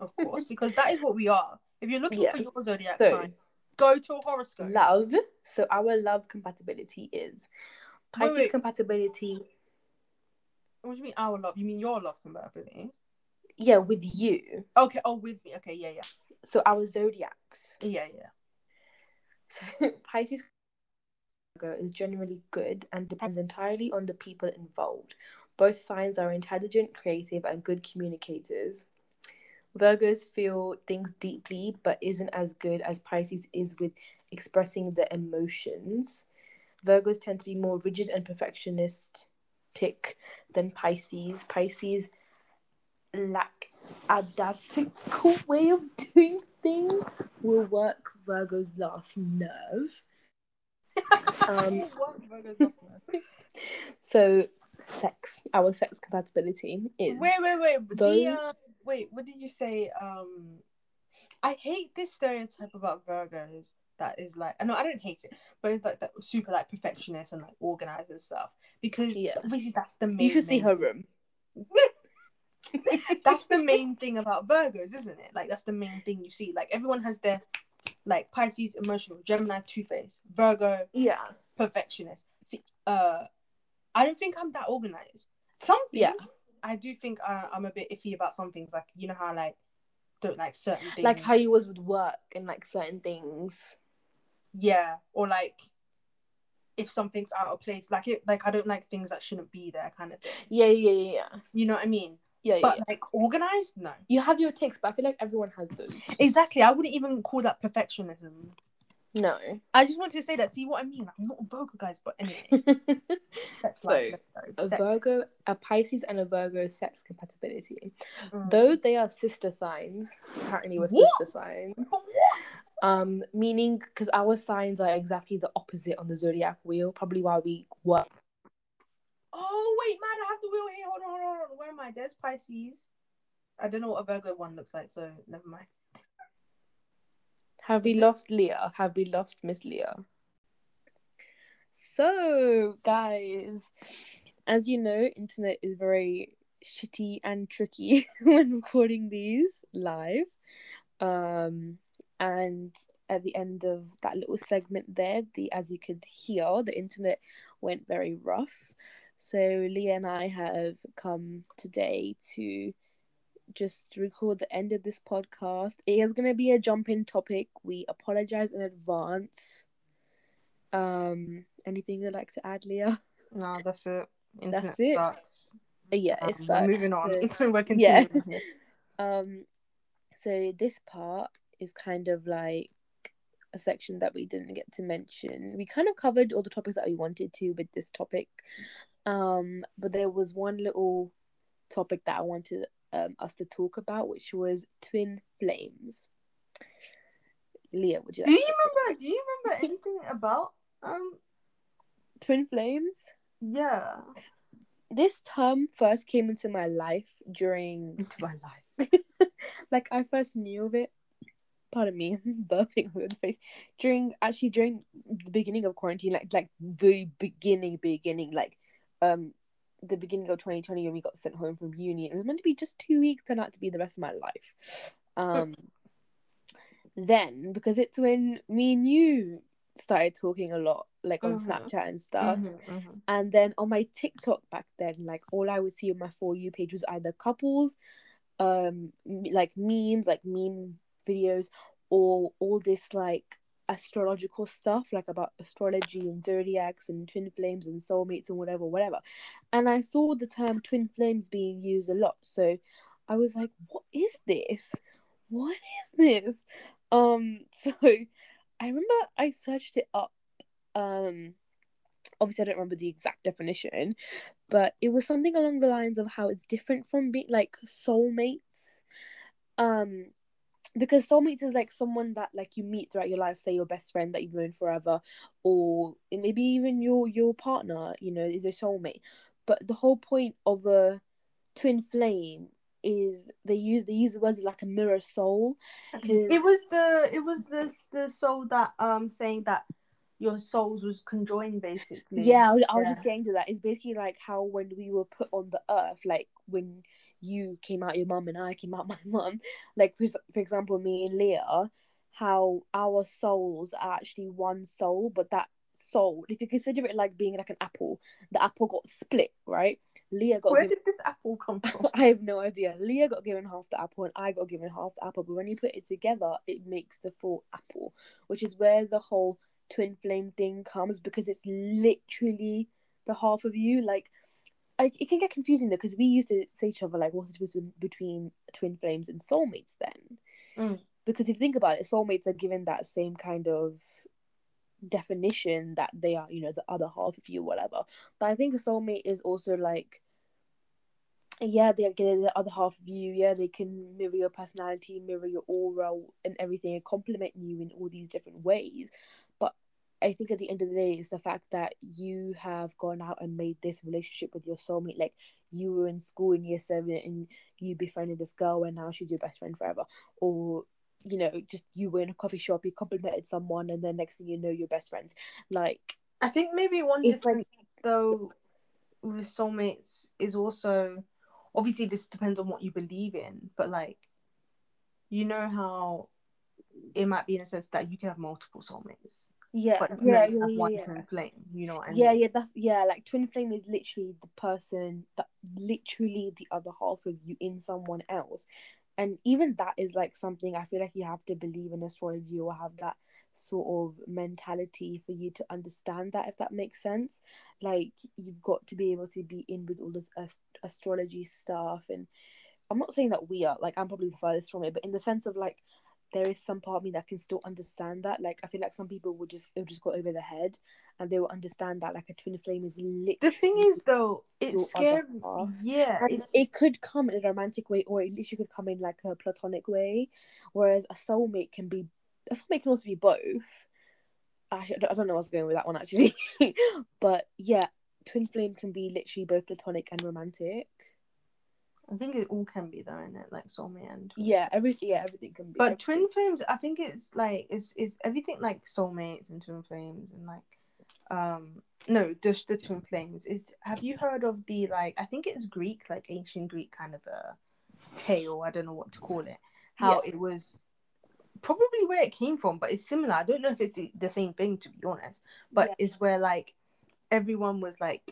Speaker 2: Of course, because that is what we are. If you're looking
Speaker 1: Yeah.
Speaker 2: for your zodiac
Speaker 1: So-
Speaker 2: sign, go to a horoscope.
Speaker 1: Love. So our love compatibility is Pisces
Speaker 2: wait.
Speaker 1: compatibility.
Speaker 2: What do you mean our love? You mean your love compatibility?
Speaker 1: Yeah, with you.
Speaker 2: Okay. Oh, with me. Okay. Yeah. Yeah.
Speaker 1: So our zodiacs.
Speaker 2: Yeah. Yeah.
Speaker 1: So Pisces is generally good and depends entirely on the people involved. Both signs are intelligent, creative, and good communicators. Virgos feel things deeply, but isn't as good as Pisces is with expressing their emotions. Virgos tend to be more rigid and perfectionistic than Pisces. Pisces lack a dastical way of doing things will work Virgo's last nerve. Um,
Speaker 2: What Virgo's love nerve?
Speaker 1: So, sex, our sex compatibility is
Speaker 2: wait, wait, wait.
Speaker 1: Those-
Speaker 2: The, uh, wait, what did you say? Um, I hate this stereotype about Virgos that is like, no, I don't hate it, but it's like that super like perfectionist and like organized and stuff. Because
Speaker 1: Yeah.
Speaker 2: obviously that's the main.
Speaker 1: you should see her room.
Speaker 2: that's the main thing about Virgos, isn't it? Like that's the main thing you see. Like everyone has their like Pisces emotional, Gemini two face, Virgo
Speaker 1: Yeah,
Speaker 2: perfectionist. See, uh, I don't think I'm that organized. Some things
Speaker 1: Yeah.
Speaker 2: I do think uh, I'm a bit iffy about some things. Like you know how like don't like certain things.
Speaker 1: like how you was with work and like certain things.
Speaker 2: yeah, or like if something's out of place. Like it, like I don't like things that shouldn't be there, kind of thing.
Speaker 1: Yeah, yeah, yeah, yeah.
Speaker 2: You know what I mean?
Speaker 1: Yeah,
Speaker 2: But
Speaker 1: yeah.
Speaker 2: like organized, no.
Speaker 1: You have your ticks, but I feel like everyone has those.
Speaker 2: Exactly. I wouldn't even call that perfectionism.
Speaker 1: No.
Speaker 2: I just wanted to say that. See what I mean? I'm not a Virgo, guys. But anyway,
Speaker 1: So,
Speaker 2: like,
Speaker 1: a
Speaker 2: sex.
Speaker 1: Virgo, a Pisces, and a Virgo sex compatibility.
Speaker 2: Mm.
Speaker 1: Though they are sister signs, apparently we're
Speaker 2: What?
Speaker 1: sister signs. Um, meaning because our signs are exactly the opposite on the zodiac wheel. Probably why we work.
Speaker 2: Oh wait, man, I have the wheel here. Hold on, hold on. Where am I? There's Pisces. I don't know what a Virgo one looks like, so never mind.
Speaker 1: Have we lost Leah? Have we lost Miss Leah? So, guys, as you know, internet is very shitty and tricky when recording these live. Um, and at the end of that little segment there, the as you could hear, the internet went very rough. So Leah and I have come today to just record the end of this podcast. It is going to be a jump in topic. We apologize in advance. Um, anything you'd like to add, Leah?
Speaker 2: No, that's it.
Speaker 1: That's it.
Speaker 2: Sucks.
Speaker 1: Yeah,
Speaker 2: Um, moving on.
Speaker 1: So,
Speaker 2: we're
Speaker 1: Yeah.
Speaker 2: continuing. here.
Speaker 1: um, so this part is kind of like a section that we didn't get to mention. We kind of covered all the topics that we wanted to with this topic. Um, but there was one little topic that I wanted um, us to talk about, which was twin flames. Leah, would you
Speaker 2: Do you remember? Do you remember anything about um?
Speaker 1: twin flames?
Speaker 2: Yeah.
Speaker 1: This term first came into my life during
Speaker 2: Into my life.
Speaker 1: like I first knew of it. Pardon me, burping with the face. During actually during the beginning of quarantine, like like the beginning, beginning, like um the beginning of 2020 when we got sent home from uni. It was meant to be just two weeks, turned out to be the rest of my life. Um then because it's when me and you started talking a lot, like on
Speaker 2: Mhm.
Speaker 1: Snapchat and stuff.
Speaker 2: Mhm, mhm.
Speaker 1: And then on my TikTok back then, like all I would see on my for you page was either couples, um, like memes, like meme videos, or all this like astrological stuff, like about astrology and zodiacs and twin flames and soulmates and whatever, whatever. And I saw the term twin flames being used a lot, so I was like, "What is this? What is this?" Um, so I remember I searched it up. Um, obviously I don't remember the exact definition, but it was something along the lines of how it's different from being like soulmates. Um because soulmates is like someone that like you meet throughout your life, say your best friend that you've known forever, or maybe even your your partner, you know, is a soulmate. But the whole point of a twin flame is they use they use the words like a mirror soul. 'Cause-
Speaker 2: It was the it was the the soul that um saying that your souls was conjoined basically.
Speaker 1: Yeah, I was, I was
Speaker 2: Yeah.
Speaker 1: just getting to that. It's basically like how when we were put on the earth, like when you came out your mum and I came out my mum, like for, for example, me and Leah, how our souls are actually one soul, but that soul, if you consider it like being like an apple, the apple got split, right? Leah got
Speaker 2: Where
Speaker 1: given,
Speaker 2: did this apple come from?
Speaker 1: I have no idea. Leah got given half the apple and I got given half the apple, but when you put it together, it makes the full apple, which is where the whole twin flame thing comes because it's literally the half of you. Like, I, it can get confusing though because we used to say to each other like, what's the difference between twin flames and soulmates then?
Speaker 2: Mm.
Speaker 1: Because if you think about it, soulmates are given that same kind of definition that they are, you know, the other half of you, whatever. But I think a soulmate is also like yeah, they get the other half of you. Yeah, they can mirror your personality, mirror your aura, and everything, and complement you in all these different ways. But I think at the end of the day, it's the fact that you have gone out and made this relationship with your soulmate. Like you were in school in year seven and you befriended this girl, and now she's your best friend forever. Or you know, just you were in a coffee shop, you complimented someone, and then next thing you know, you're best friends. Like
Speaker 2: I think maybe one
Speaker 1: It's
Speaker 2: difference though with soulmates is also obviously this depends on what you believe in, but like you know how it might be in a sense that you can have multiple soulmates,
Speaker 1: yeah,
Speaker 2: but
Speaker 1: yeah, yeah, yeah,
Speaker 2: one
Speaker 1: yeah.
Speaker 2: twin flame. You know what I
Speaker 1: yeah yeah that's yeah like twin flame is literally the person that literally the other half of you in someone else and even that is like something i feel like you have to believe in astrology or have that sort of mentality for you to understand that if that makes sense like you've got to be able to be in with all this ast- astrology stuff and i'm not saying that we are like i'm probably the furthest from it but in the sense of like there is some part of me that can still understand that. Like I feel like some people would just it would just go over their head and they will understand that like a twin flame is literally
Speaker 2: The thing is though, it's scary. Yeah,
Speaker 1: it could come in a romantic way or at it literally could come in like a platonic way. Whereas a soulmate can be a soulmate can also be both. Actually, I don't- I don't know what's going with that one actually. but yeah, twin flame can be literally both platonic and romantic.
Speaker 2: I think it all can be though in it, like soulmate and
Speaker 1: Yeah, everything. yeah, everything can be.
Speaker 2: But
Speaker 1: everything.
Speaker 2: twin flames, I think it's like it's it's everything like soulmates and twin flames and like um no just the twin flames is have you heard of the like I think it's Greek like ancient Greek kind of a tale I don't know what to call it how it was probably where it came from but it's similar I don't know if it's the same thing to be honest but
Speaker 1: Yeah.
Speaker 2: it's where like everyone was like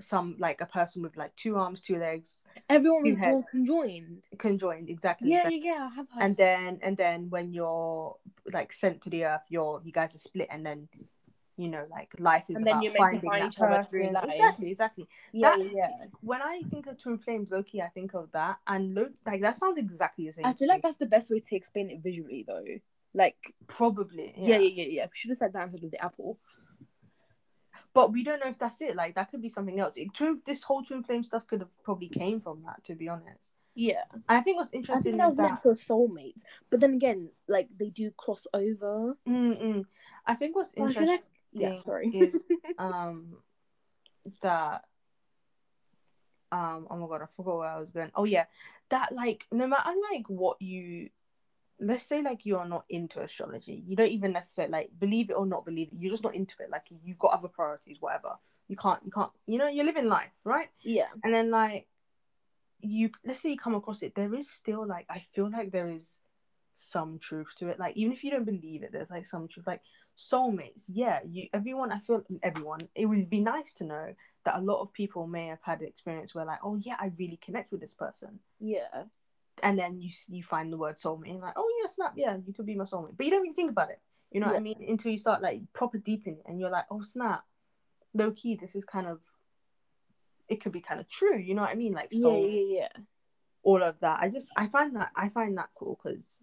Speaker 2: some like a person with like two arms two legs
Speaker 1: Everyone was born conjoined.
Speaker 2: conjoined exactly
Speaker 1: Yeah,
Speaker 2: exactly
Speaker 1: yeah, yeah. I have heard.
Speaker 2: and then and then when you're like sent to the earth you're you guys are split and then you know like life is
Speaker 1: And then
Speaker 2: about
Speaker 1: you're meant to
Speaker 2: finding
Speaker 1: find
Speaker 2: that
Speaker 1: each other through
Speaker 2: person
Speaker 1: life.
Speaker 2: exactly exactly
Speaker 1: yeah,
Speaker 2: that's-
Speaker 1: yeah.
Speaker 2: when i think of twin flames loki i think of that and lo- like that sounds exactly the same
Speaker 1: I feel like that's the best way to explain it visually, though. Like,
Speaker 2: probably
Speaker 1: yeah,
Speaker 2: yeah.
Speaker 1: yeah, yeah, yeah. We should have said that instead of the apple.
Speaker 2: But we don't know if that's it like that could be something else it, twin, this whole twin flame stuff could have probably came from that to be honest
Speaker 1: Yeah,
Speaker 2: i think what's
Speaker 1: I
Speaker 2: interesting
Speaker 1: think that
Speaker 2: is
Speaker 1: was
Speaker 2: that
Speaker 1: meant for soulmates, but then again, like they do cross over.
Speaker 2: Mm-mm. i think what's
Speaker 1: I feel
Speaker 2: interesting
Speaker 1: like, yeah, sorry.
Speaker 2: is um that um oh my god i forgot where i was going oh yeah that like no matter like what you let's say like you're not into astrology you don't even necessarily like believe it or not believe it you're just not into it like you've got other priorities whatever. You can't you can't you know you're living life right?
Speaker 1: Yeah,
Speaker 2: and then like you let's say you come across it there is still like i feel like there is some truth to it. Like even if you don't believe it there's like some truth. Like soulmates yeah you everyone i feel everyone it would be nice to know that a lot of people may have had an experience where like oh yeah i really connect with this person.
Speaker 1: Yeah,
Speaker 2: and then you you find the word soulmate and like oh yeah snap yeah you could be my soulmate but you don't even think about it you know what i mean until you start like proper deep in it and you're like oh snap low key this is kind of it could be kind of true you know what i mean like soul
Speaker 1: yeah, yeah.
Speaker 2: all of that i just i find that i find that cool because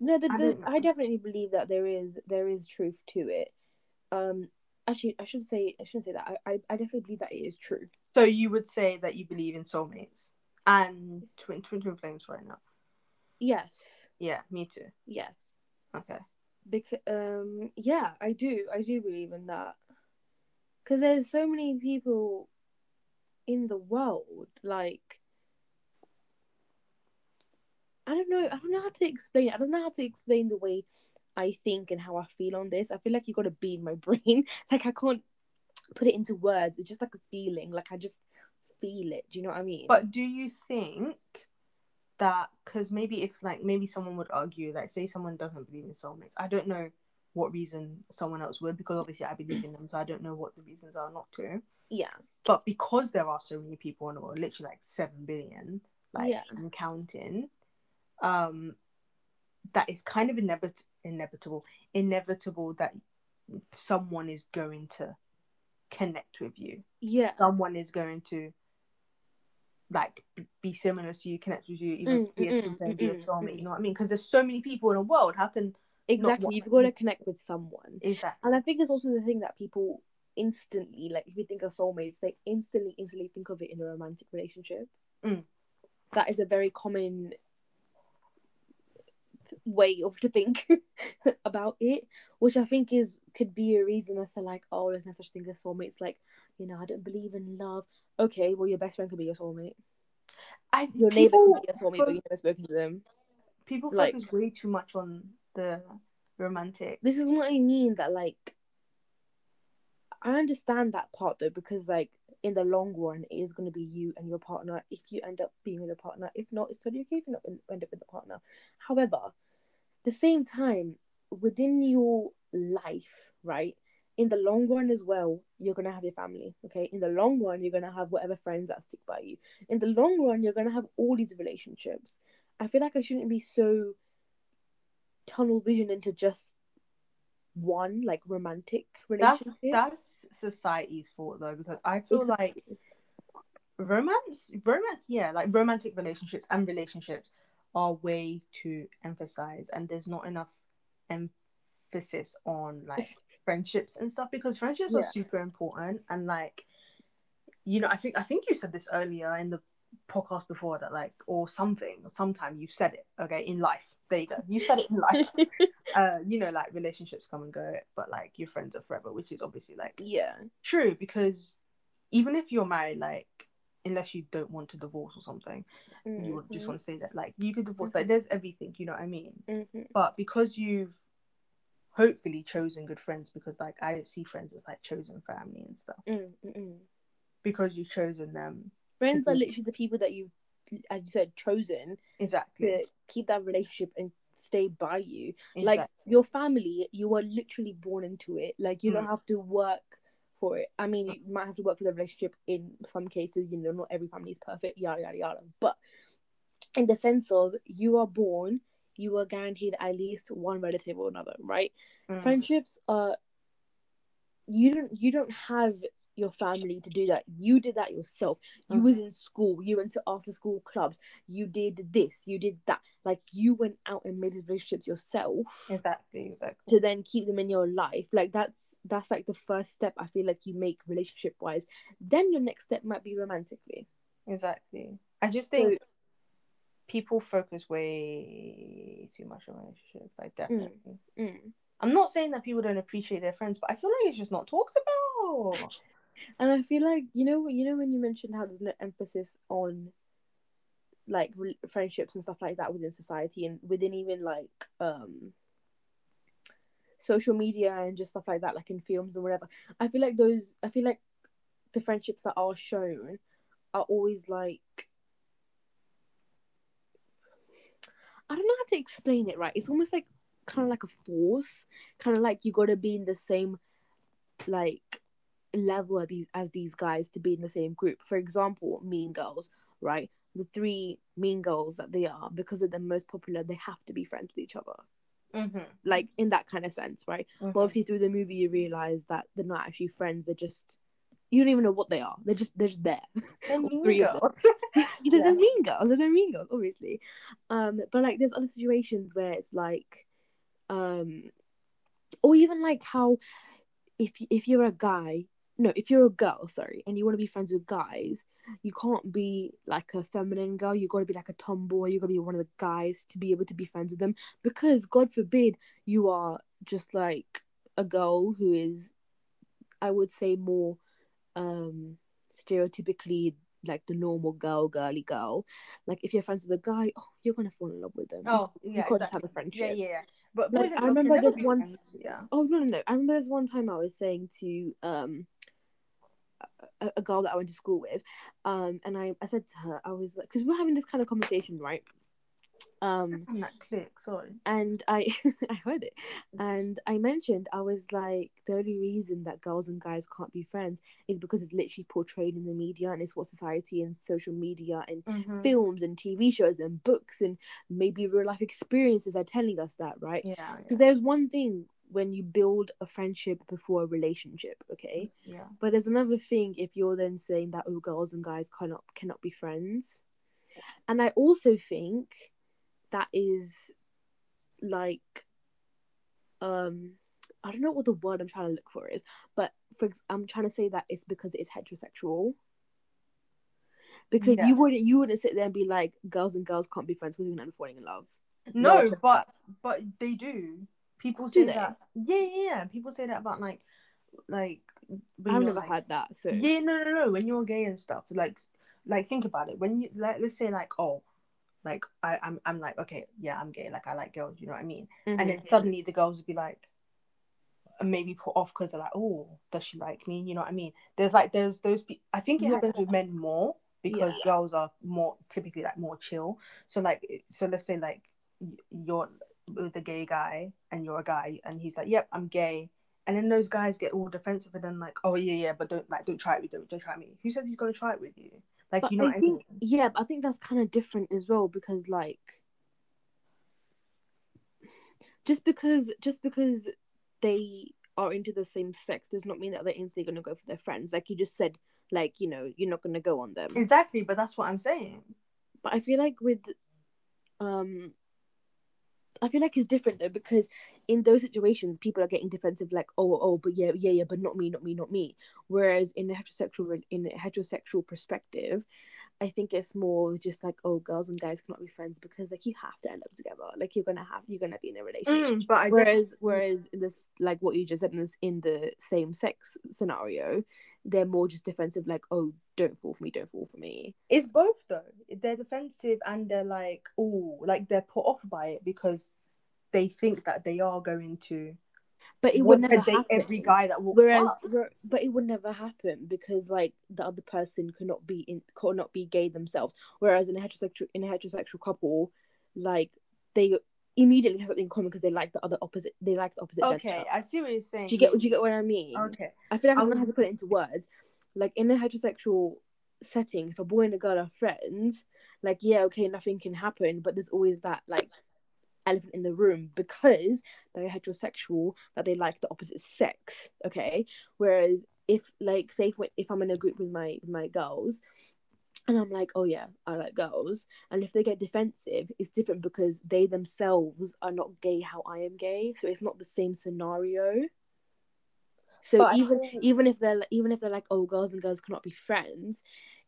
Speaker 1: No, the,
Speaker 2: I
Speaker 1: the,
Speaker 2: don't.
Speaker 1: I definitely believe that there is there is truth to it. Um, actually, I should say I shouldn't say that. I, I, I definitely believe that it is true.
Speaker 2: so you would say that you believe in soulmates and twin twin twin flames right now
Speaker 1: Yes,
Speaker 2: yeah me too
Speaker 1: yes.
Speaker 2: okay
Speaker 1: because um yeah i do i do believe in that because there's so many people in the world. Like, I don't know. I don't know how to explain. It. I don't know how to explain the way I think and how I feel on this. I feel like you got to be in my brain. Like I can't put it into words. It's just like a feeling. Like I just feel it. Do you know what I mean?
Speaker 2: But do you think that because maybe if like maybe someone would argue like say someone doesn't believe in soulmates, I don't know what reason someone else would because obviously I believe in them, so I don't know what the reasons are not to.
Speaker 1: yeah,
Speaker 2: But because there are so many people in the world, literally like seven billion, like
Speaker 1: Yeah.
Speaker 2: and counting, um, that is kind of inevit- inevitable, inevitable that someone is going to connect with you.
Speaker 1: yeah,
Speaker 2: Someone is going to like be similar to you, connect with you, even
Speaker 1: Mm,
Speaker 2: be a
Speaker 1: mm, mm,
Speaker 2: be a
Speaker 1: mm,
Speaker 2: soulmate.
Speaker 1: mm.
Speaker 2: You know what I mean? Because there's so many people in the world. How can
Speaker 1: exactly. You've got to connect with someone,
Speaker 2: exactly?
Speaker 1: and I think it's also the thing that people instantly, like, if you think of soulmates, they instantly, instantly think of it in a romantic relationship.
Speaker 2: Mm.
Speaker 1: That is a very common way of to think about it, which I think is could be a reason as to like, oh, there's no such thing as soulmates. Like, you know, I don't believe in love. Okay, well, your best friend could be your soulmate.
Speaker 2: I
Speaker 1: Your neighbor could be your soulmate, but you've never spoken to them.
Speaker 2: people
Speaker 1: like-
Speaker 2: focus way too much on the romantic.
Speaker 1: This is what I mean. That like, I understand that part though, because like in the long run, it is going to be you and your partner. If you end up being with a partner, if not, it's totally okay if you not end up with a partner. However, the same time within your life, right? In the long run as well, you're gonna have your family. Okay. In the long run, you're gonna have whatever friends that stick by you. In the long run, you're gonna have all these relationships. I feel like I shouldn't be so tunnel vision into just one like romantic
Speaker 2: That's
Speaker 1: relationship.
Speaker 2: that's that's society's fault though, because I feel like romance, romance, yeah, like romantic relationships and relationships are way too emphasized, and there's not enough emphasis on like friendships and stuff because friendships are super important and like you know i think i think you said this earlier in the podcast before that like or something or sometime you've said it okay in life there you go you said it in life uh you know like relationships come and go but like your friends are forever which is obviously like
Speaker 1: yeah.
Speaker 2: true because even if you're married like unless you don't want to divorce or something you just want to say that like you could divorce like there's everything you know what i mean
Speaker 1: Mhm.
Speaker 2: but because you've hopefully chosen good friends because like i see friends as like chosen family and stuff
Speaker 1: Mm, mm, mm.
Speaker 2: because you've chosen them
Speaker 1: Friends
Speaker 2: to
Speaker 1: are literally the people that you, as you said, chosen
Speaker 2: exactly,
Speaker 1: to keep that relationship and stay by you.
Speaker 2: exactly.
Speaker 1: Like your family, you were literally born into it. Like you don't
Speaker 2: Mm.
Speaker 1: have to work for it. I mean, you might have to work for the relationship in some cases. You know, not every family is perfect. Yada yada yada. But in the sense of you are born, you are guaranteed at least one relative or another, right?
Speaker 2: Mm.
Speaker 1: friendships are you don't you don't have your family to do that. You did that yourself. You
Speaker 2: Mm.
Speaker 1: was in school. You went to after school clubs. You did this. You did that. Like you went out and made these relationships yourself
Speaker 2: exactly exactly.
Speaker 1: to then keep them in your life. Like that's that's like the first step i feel like you make relationship wise then your next step might be romantically.
Speaker 2: Exactly. I just think people focus way too much on relationships like definitely.
Speaker 1: Mm.
Speaker 2: i'm not saying that people don't appreciate their friends but i feel like it's just not talked about
Speaker 1: And I feel like you know, you know when you mentioned how there's no emphasis on like re- friendships and stuff like that within society and within even like um social media and just stuff like that, like in films and whatever. I feel like those. I feel like the friendships that are shown are always like. I don't know how to explain it right. It's almost like kind of like a force, kind of like you got to be in the same like level as these as these guys to be in the same group. For example, Mean Girls, right? The three Mean Girls that they are, because they're the most popular, they have to be friends with each other.
Speaker 2: mm-hmm.
Speaker 1: Like in that kind of sense, right? But obviously through the movie you realise that they're not actually friends, they're just you don't even know what they are. They're just they're just there. three of them. they're
Speaker 2: Yeah.
Speaker 1: the mean girls. They're the mean girls, obviously. Um, but like there's other situations where it's like, um, or even like how if if you're a guy, no, if you're a girl, sorry, and you want to be friends with guys, you can't be like a feminine girl. You got to be like a tomboy. You got to be one of the guys to be able to be friends with them because God forbid you are just like a girl who is, I would say, more um stereotypically like the normal girl, girly girl. Like if you're friends with a guy, oh, you're gonna fall in love with them.
Speaker 2: Oh,
Speaker 1: you,
Speaker 2: yeah,
Speaker 1: you can't just have a friendship.
Speaker 2: Yeah, yeah, yeah. But
Speaker 1: Like, I remember this one-
Speaker 2: friends, Yeah.
Speaker 1: Oh no, no, no! I remember there's one time I was saying to um a, a girl that I went to school with, um, and I I said to her, I was like, because we we're having this kind of conversation, right? Um,
Speaker 2: And that click. Sorry.
Speaker 1: and I I heard it, and I mentioned I was like the only reason that girls and guys can't be friends is because it's literally portrayed in the media and it's what society and social media and
Speaker 2: Mhm.
Speaker 1: films and TV shows and books and maybe real life experiences are telling us that, right?
Speaker 2: Yeah.
Speaker 1: Because there's one thing when you build a friendship before a relationship, okay?
Speaker 2: Yeah.
Speaker 1: But there's another thing if you're then saying that oh girls and guys cannot cannot be friends. And I also think that is like um I don't know what the word I'm trying to look for is, but for ex- I'm trying to say that it's because it's heterosexual. Because
Speaker 2: Yeah.
Speaker 1: you wouldn't you wouldn't sit there and be like girls and girls can't be friends because you're gonna end up falling in love.
Speaker 2: No,
Speaker 1: No.
Speaker 2: but but they do. People say that. Yeah, yeah, yeah. People say that about like, like.
Speaker 1: I've never
Speaker 2: like-
Speaker 1: had that. So
Speaker 2: Yeah, no, no, no. When you're gay and stuff, like, like think about it. When you like, let's say like, oh, like I, I'm, I'm like, okay, yeah, I'm gay. Like I like girls. You know what I mean?
Speaker 1: Mhm.
Speaker 2: And then suddenly the girls would be like, maybe put off because they're like, oh, does she like me? You know what I mean? There's like, there's those. I think it
Speaker 1: Yeah.
Speaker 2: happens with men more because
Speaker 1: Yeah.
Speaker 2: girls are more typically like more chill. So like, so let's say like you're with a gay guy and you're a guy and he's like, yep, I'm gay. And then those guys get all defensive and then like, oh yeah, yeah, but don't like don't try it with don't, don't try me. Who says he's gonna try it with you? Like
Speaker 1: But
Speaker 2: you know
Speaker 1: I
Speaker 2: what I
Speaker 1: think
Speaker 2: mean?
Speaker 1: yeah, but I think that's kind of different as well because like just because just because they are into the same sex does not mean that they're instantly gonna go for their friends. Like you just said, like you know, you're not gonna go on them.
Speaker 2: Exactly, but that's what I'm saying.
Speaker 1: But I feel like with um I feel like it's different though because in those situations people are getting defensive like oh oh but yeah yeah yeah but not me not me not me. Whereas in a heterosexual in a heterosexual perspective I think it's more just like oh girls and guys cannot be friends because like you have to end up together. Like you're gonna have you're gonna be in a relationship.
Speaker 2: Mm, but I
Speaker 1: whereas whereas in this like what you just said in this in the same sex scenario they're more just defensive like oh don't fall for me don't fall for me.
Speaker 2: It's both though. They're defensive and they're like, oh, like they're put off by it because they think that they are going to
Speaker 1: but it
Speaker 2: want
Speaker 1: would never
Speaker 2: date
Speaker 1: happen.
Speaker 2: every guy that walks
Speaker 1: Whereas,
Speaker 2: past.
Speaker 1: but it would never happen because like the other person could not be in, could not be gay themselves. Whereas in a heterosexual in a heterosexual couple, like they immediately have something in common because they like the other opposite. They like the opposite.
Speaker 2: Okay,
Speaker 1: gender.
Speaker 2: I see what you're saying.
Speaker 1: do you get? Do you get what I mean?
Speaker 2: Okay.
Speaker 1: I feel like I'm gonna
Speaker 2: have
Speaker 1: to put it into words. Like in a heterosexual setting, if a boy and a girl are friends, like yeah, okay, nothing can happen, but there's always that like elephant in the room because they're heterosexual that they like the opposite sex. Okay, whereas if like say if, if I'm in a group with my with my girls. And I'm like, oh yeah, I like girls. And if they get defensive, it's different because they themselves are not gay how I am gay. So it's not the same scenario. So
Speaker 2: But
Speaker 1: even even if they're even if they're like, oh, girls and girls cannot be friends,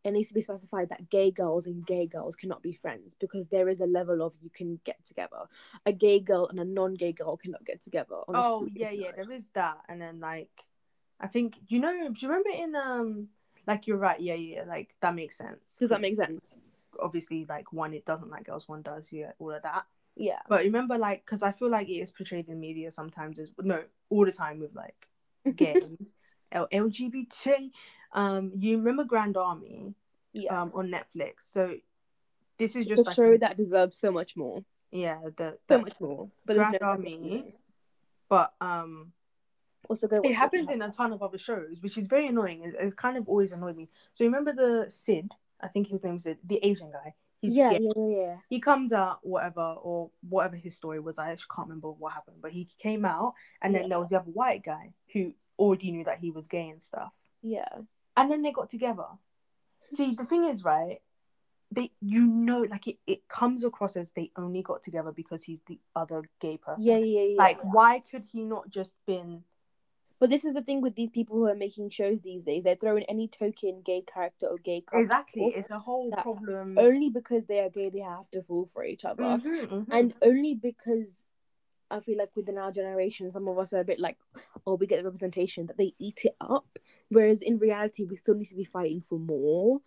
Speaker 1: it needs to be specified that gay girls and gay girls cannot be friends because there is a level of you can get together. A gay girl and a non-gay girl cannot get together.
Speaker 2: Oh yeah, yeah, there is that, and then like, I think you know. Do you remember in um, like you're right, yeah, yeah, like that makes sense.
Speaker 1: Does that make sense?
Speaker 2: Obviously, like one it doesn't like girls, one does, yeah, all of that.
Speaker 1: Yeah.
Speaker 2: But remember, like, because I feel like it is portrayed in media sometimes as no, all the time with like games. L- LGBT. Um, you remember Grand Army
Speaker 1: Yeah.
Speaker 2: um on Netflix? So this is just
Speaker 1: a
Speaker 2: like
Speaker 1: show that deserves so much more.
Speaker 2: yeah, the
Speaker 1: So much more. But
Speaker 2: Grand
Speaker 1: no
Speaker 2: Army. but um
Speaker 1: Also go
Speaker 2: it happens in a ton of other shows, which is very annoying. It, it's kind of always annoyed me. So you remember the Sid? I think his name is Sid, the Asian guy. He's
Speaker 1: yeah,
Speaker 2: gay.
Speaker 1: yeah, yeah, yeah.
Speaker 2: He comes out, whatever, or whatever his story was. I actually can't remember what happened, but he came out, and then
Speaker 1: Yeah.
Speaker 2: there was the other white guy who already knew that he was gay and stuff.
Speaker 1: Yeah.
Speaker 2: And then they got together. See, the thing is, right? They, you know, like it, it comes across as they only got together because he's the other gay person.
Speaker 1: Yeah, yeah, yeah.
Speaker 2: Like, why could he not just been?
Speaker 1: But this is the thing with these people who are making shows these days. They're throwing any token gay character or gay couple
Speaker 2: Exactly, it's a whole problem.
Speaker 1: only because they are gay they have to fall for each other.
Speaker 2: Mhm, mhm.
Speaker 1: And only because I feel like within our generation, some of us are a bit like, oh, we get the representation that they eat it up. Whereas in reality, we still need to be fighting for more.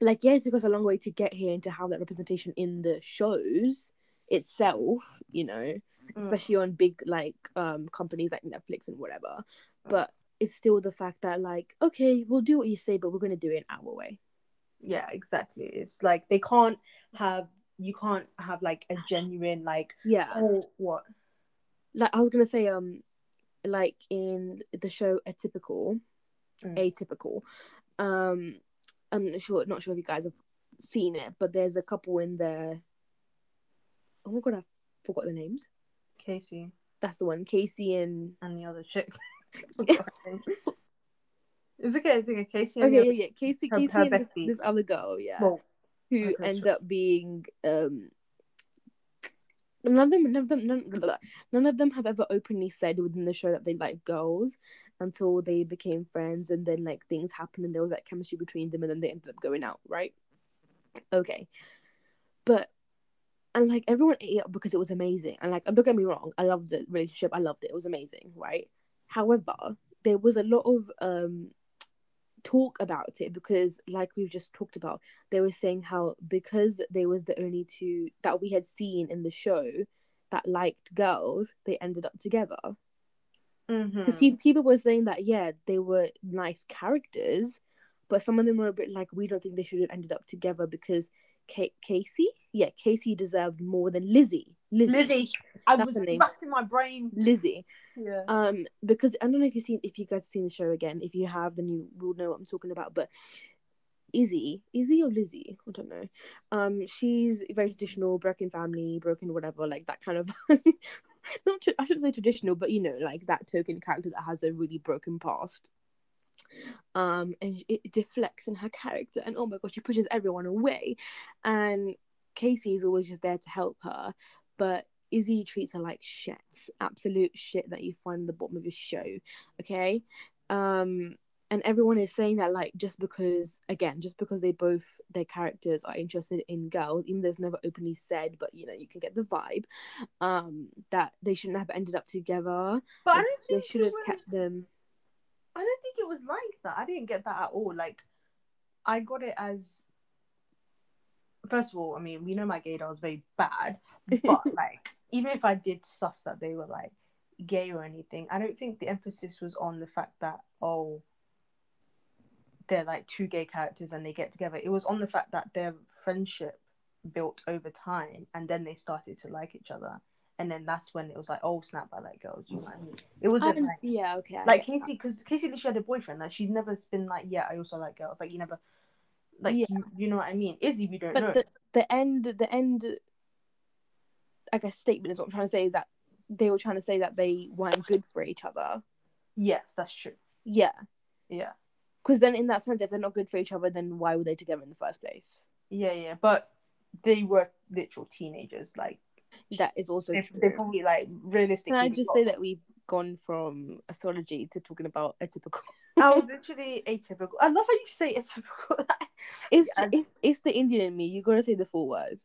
Speaker 1: Like, yeah, it took us a long way to get here and to have that representation in the shows itself, you know,
Speaker 2: Mm.
Speaker 1: especially on big like um companies like Netflix and whatever. But it's still the fact that like, okay, we'll do what you say, but we're gonna do it our way.
Speaker 2: Yeah, exactly. It's like they can't have you can't have like a genuine like
Speaker 1: Yeah.
Speaker 2: oh what
Speaker 1: like I was gonna say, um, like in the show Atypical,
Speaker 2: Mm.
Speaker 1: Atypical, um, I'm not sure, not sure if you guys have seen it, but there's a couple in there. Oh my god, I forgot the names.
Speaker 2: Casey
Speaker 1: That's the one, Casey and
Speaker 2: and the other chick. it's okay, it's okay. Casey
Speaker 1: okay, yeah, yeah, Casey,
Speaker 2: her-
Speaker 1: Casey
Speaker 2: her
Speaker 1: and this, this other girl, yeah,
Speaker 2: well,
Speaker 1: who
Speaker 2: okay,
Speaker 1: end
Speaker 2: sure.
Speaker 1: up being um. None of them, none of them, none, none of them have ever openly said within the show that they like girls until they became friends, and then like things happened, and there was that chemistry between them, and then they ended up going out, right? Okay, but and like everyone ate up because it was amazing, and like don't get me wrong, I loved the relationship, I loved it, it was amazing, right? However, there was a lot of um talk about it because like we've just talked about they were saying how because they was the only two that we had seen in the show that liked girls they ended up together because
Speaker 2: Mhm.
Speaker 1: people were saying that yeah they were nice characters but some of them were a bit like we don't think they should have ended up together because Ka- casey? Yeah casey deserved more than lizzie. Lizzie.
Speaker 2: Lizzie, I
Speaker 1: That's
Speaker 2: was
Speaker 1: name.
Speaker 2: my brain.
Speaker 1: lizzie.
Speaker 2: Yeah.
Speaker 1: um because i don't know if you've seen if you guys seen the show again. If you have then you will know what i'm talking about. But izzy izzy or lizzie? I don't know. Um she's very traditional broken family broken whatever like that kind of not tr- i shouldn't say traditional but you know like that token character that has a really broken past um and it, deflects in her character and oh my god she pushes everyone away and casey is always just there to help her but Izzy treats her like shit, absolute shit that you find in the bottom of your show. Okay, um, and everyone is saying that like just because, again, just because they both their characters are interested in girls, even though it's never openly said, but you know you can get the vibe, um, that they shouldn't have ended up together.
Speaker 2: But I don't think
Speaker 1: they
Speaker 2: should
Speaker 1: have
Speaker 2: was,
Speaker 1: kept them.
Speaker 2: I don't think it was like that. I didn't get that at all. Like, I got it as. First of all, I mean, we know my gaydar was very bad, but like, even if I did suss that they were like gay or anything, I don't think the emphasis was on the fact that oh, they're like two gay characters and they get together. It was on the fact that their friendship built over time, and then they started to like each other, and then that's when it was like, oh snap, I like girls. You know what I mean? It wasn't
Speaker 1: Um,
Speaker 2: like
Speaker 1: yeah, okay. I
Speaker 2: like. Casey, because Casey literally had a boyfriend. Like she's never been like, yeah, I also like girls. Like you never, like
Speaker 1: Yeah.
Speaker 2: you, you know what I mean? Izzy, we don't know.
Speaker 1: but the the end the end I guess statement is what I'm trying to say is that they were trying to say that they weren't good for each other.
Speaker 2: yes, that's true.
Speaker 1: Yeah.
Speaker 2: Yeah,
Speaker 1: Because then in that sense, if they're not good for each other, then why were they together in the first place?
Speaker 2: yeah, yeah. But they were literal teenagers. Like
Speaker 1: That is also
Speaker 2: they,
Speaker 1: true.
Speaker 2: they probably like realistically.
Speaker 1: Can I just say that we've gone from astrology to talking about Atypical
Speaker 2: I was literally atypical. I love how you say atypical.
Speaker 1: it's,
Speaker 2: Yeah.
Speaker 1: it's it's the Indian in me. You gotta say the full word.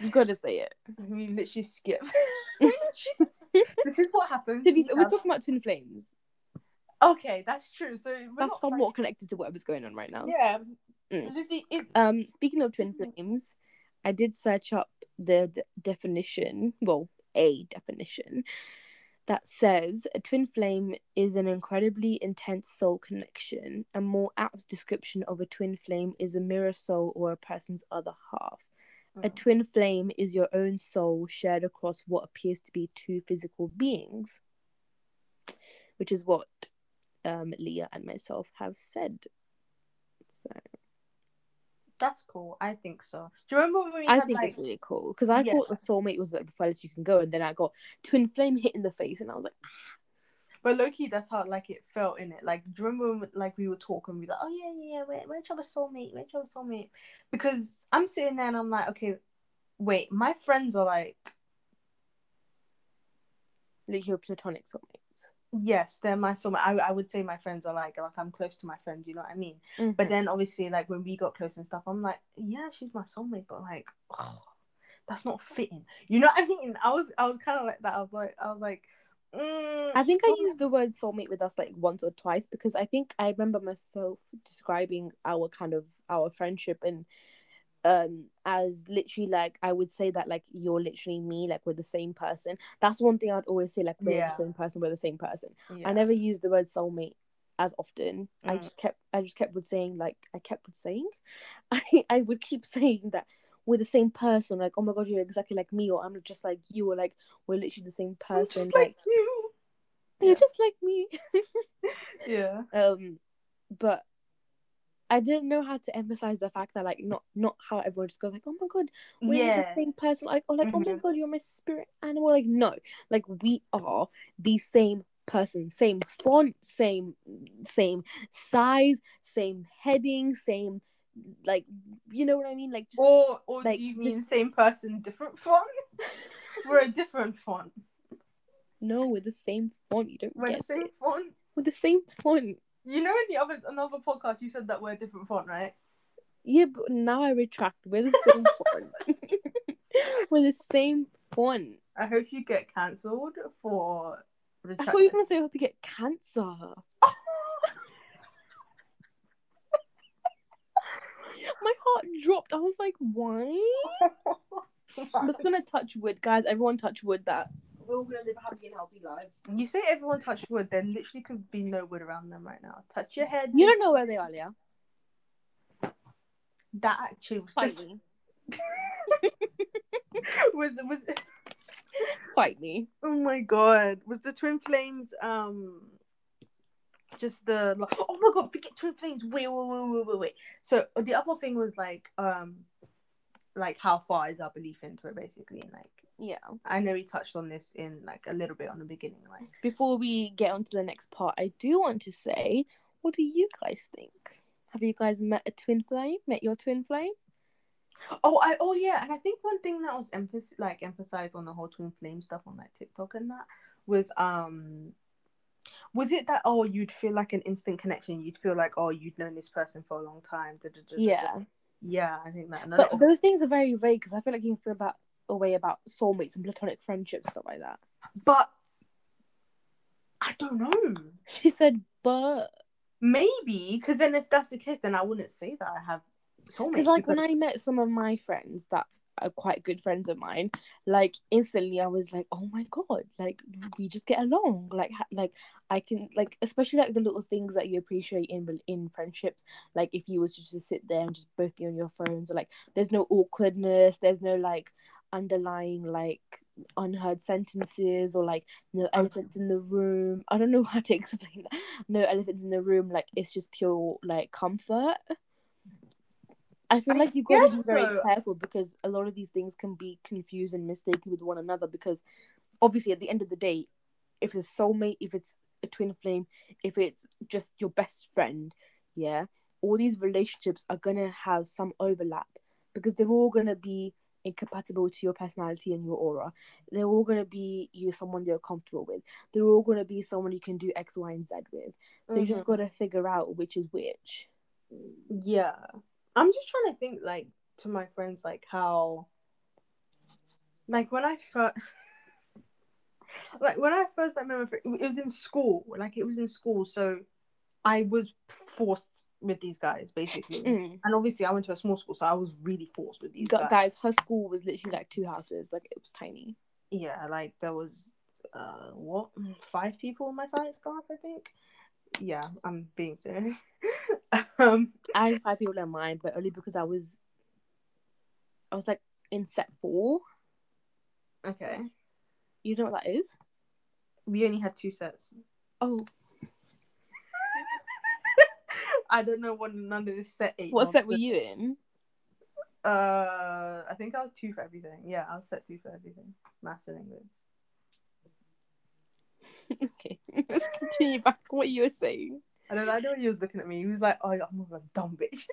Speaker 1: You gotta say it.
Speaker 2: we literally skipped. this is what happens.
Speaker 1: Be,
Speaker 2: We
Speaker 1: we're
Speaker 2: have-
Speaker 1: talking about twin flames.
Speaker 2: Okay, that's true. So
Speaker 1: That's somewhat
Speaker 2: like-
Speaker 1: connected to whatever's going on right now.
Speaker 2: yeah.
Speaker 1: Mm.
Speaker 2: Lizzie is
Speaker 1: Um, speaking of twin flames, I did search up the, d definition, well, a definition that says a twin flame is an incredibly intense soul connection. A more apt description of a twin flame is a mirror soul or a person's other half. A
Speaker 2: Mm.
Speaker 1: twin flame is your own soul shared across what appears to be two physical beings, which is what um, Leah and myself have said. So
Speaker 2: That's cool. I think so. Do you remember when we
Speaker 1: I
Speaker 2: had
Speaker 1: think
Speaker 2: like
Speaker 1: it's really cool because I
Speaker 2: Yeah.
Speaker 1: thought the soulmate was like the furthest you can go, and then I got twin flame hit in the face, and I was like, ah.
Speaker 2: but Loki, that's how like it felt in it. Like, do you remember when, like we were talking, we were like, oh yeah, yeah, yeah, we're, we're each other's soulmate, we're each other's soulmate. Because I'm sitting there and I'm like, okay, wait, my friends are like,
Speaker 1: like your platonic soulmates.
Speaker 2: Yes, they're my soulmate. I, I would say my friends are like, like I'm close to my friends, you know what I mean? But
Speaker 1: Mhm.
Speaker 2: then obviously, like when we got close and stuff, I'm like, yeah, she's my soulmate, but like, that's not fitting. You know what I mean? I was I was kind of like that. I was like I was like. Mm,
Speaker 1: I think I used the word soulmate with us like once or twice because I think I remember myself describing our kind of our friendship and um as literally like I would say that like you're literally me like we're the same person. That's one thing I'd always say like we're
Speaker 2: Yeah.
Speaker 1: the same person, we're the same person.
Speaker 2: Yeah.
Speaker 1: I never used the word soulmate as often. I
Speaker 2: Mm.
Speaker 1: just kept I just kept with saying like I kept with saying I I would keep saying that we're the same person, like, oh my god, you're exactly like me, or I'm just like you, or like we're literally the same person.
Speaker 2: just like you.
Speaker 1: you're
Speaker 2: Yeah.
Speaker 1: just like me.
Speaker 2: Yeah.
Speaker 1: um but I didn't know how to emphasize the fact that like not not how everyone just goes like, oh my god, we're
Speaker 2: Yeah.
Speaker 1: the same person, like or like, oh my
Speaker 2: Mhm.
Speaker 1: god, you're my spirit animal. Like, no, like we are the same person, same font, same same size, same heading, same like you know what I mean? Like just
Speaker 2: Or or
Speaker 1: like,
Speaker 2: do you mean
Speaker 1: just-
Speaker 2: same person, different font? We're a different font.
Speaker 1: no, we're the same font. You don't
Speaker 2: We're
Speaker 1: get
Speaker 2: the same
Speaker 1: it.
Speaker 2: font.
Speaker 1: We're the same font.
Speaker 2: You know, in the other another podcast, you said that we're a different font, right?
Speaker 1: Yeah, but now I retract. We're the same font. we're the same font.
Speaker 2: I hope you get cancelled for.
Speaker 1: I thought you were gonna say I hope you get cancer. My heart dropped. I was like, why? I'm just gonna touch wood, guys. Everyone touch wood that we're all gonna live happy and healthy lives.
Speaker 2: You say everyone touch wood, there literally could be no wood around them right now. Touch your head.
Speaker 1: You don't know where they are, Leah.
Speaker 2: that actually was
Speaker 1: Fight
Speaker 2: the-
Speaker 1: me.
Speaker 2: was was
Speaker 1: Fight me.
Speaker 2: oh my god was the twin flames um just the like, oh my god forget twin flames wait wait wait wait wait wait so the other thing was like um like how far is our belief into it basically and like
Speaker 1: Yeah.
Speaker 2: I know we touched on this in like a little bit on the beginning like
Speaker 1: Before we get on to the next part, I do want to say, what do you guys think? Have you guys met a twin flame? Met your twin flame?
Speaker 2: Oh, I oh yeah, and I think one thing that was emphasis like emphasized on the whole twin flame stuff on like TikTok and that was um was it that oh you'd feel like an instant connection, you'd feel like oh you'd known this person for a long time. da, da, da.
Speaker 1: Yeah.
Speaker 2: Yeah, I think that.
Speaker 1: But those things are very vague because I feel like you can feel that away about soulmates and platonic friendships, stuff like that.
Speaker 2: but I don't know.
Speaker 1: She said, but
Speaker 2: Maybe because then if that's the case, then I wouldn't say that I have soulmates.
Speaker 1: because like when I met some of my friends that are quite good friends of mine, like instantly I was like, oh my god, like we just get along. Like ha- like I can like especially like the little things that you appreciate in in friendships. Like if you was just to sit there and just both be on your phones, or like there's no awkwardness, there's no like underlying like unheard sentences or like no elephants in the room. I don't know how to explain that. No elephants in the room. Like it's just pure like comfort. I feel like you've gotta be very
Speaker 2: so.
Speaker 1: careful because a lot of these things can be confused and mistaken with one another. Because obviously, at the end of the day, if it's a soulmate, if it's a twin flame, if it's just your best friend, yeah, all these relationships are gonna have some overlap because they're all gonna be incompatible to your personality and your aura. They're all gonna be you someone you're comfortable with. They're all gonna be someone you can do X, Y, and Z with. So you just
Speaker 2: Mhm.
Speaker 1: gotta figure out which is which.
Speaker 2: Yeah. I'm just trying to think like to my friends like how like when I first like when I first like my friend, it was in school. Like it was in school, so I was forced with these guys basically.
Speaker 1: Mm.
Speaker 2: And obviously I went to a small school, so I was really forced with these
Speaker 1: Gu-
Speaker 2: guys.
Speaker 1: guys, her school was literally like two houses. Like it was tiny.
Speaker 2: Yeah, like there was uh what five people in my science class, I think. Yeah, I'm being serious. um
Speaker 1: I had five people in mine, but only because I was, I was like in set four.
Speaker 2: okay.
Speaker 1: You know what that is?
Speaker 2: We only had two sets.
Speaker 1: Oh,
Speaker 2: I don't know what none of this set eight.
Speaker 1: what set were you in?
Speaker 2: Uh, I think I was two for everything. Yeah, I was set two for everything. Maths and English.
Speaker 1: okay, let's continue back. What you were saying?
Speaker 2: I don't. I know he was looking at me. He was like, "Oh, I'm a dumb bitch."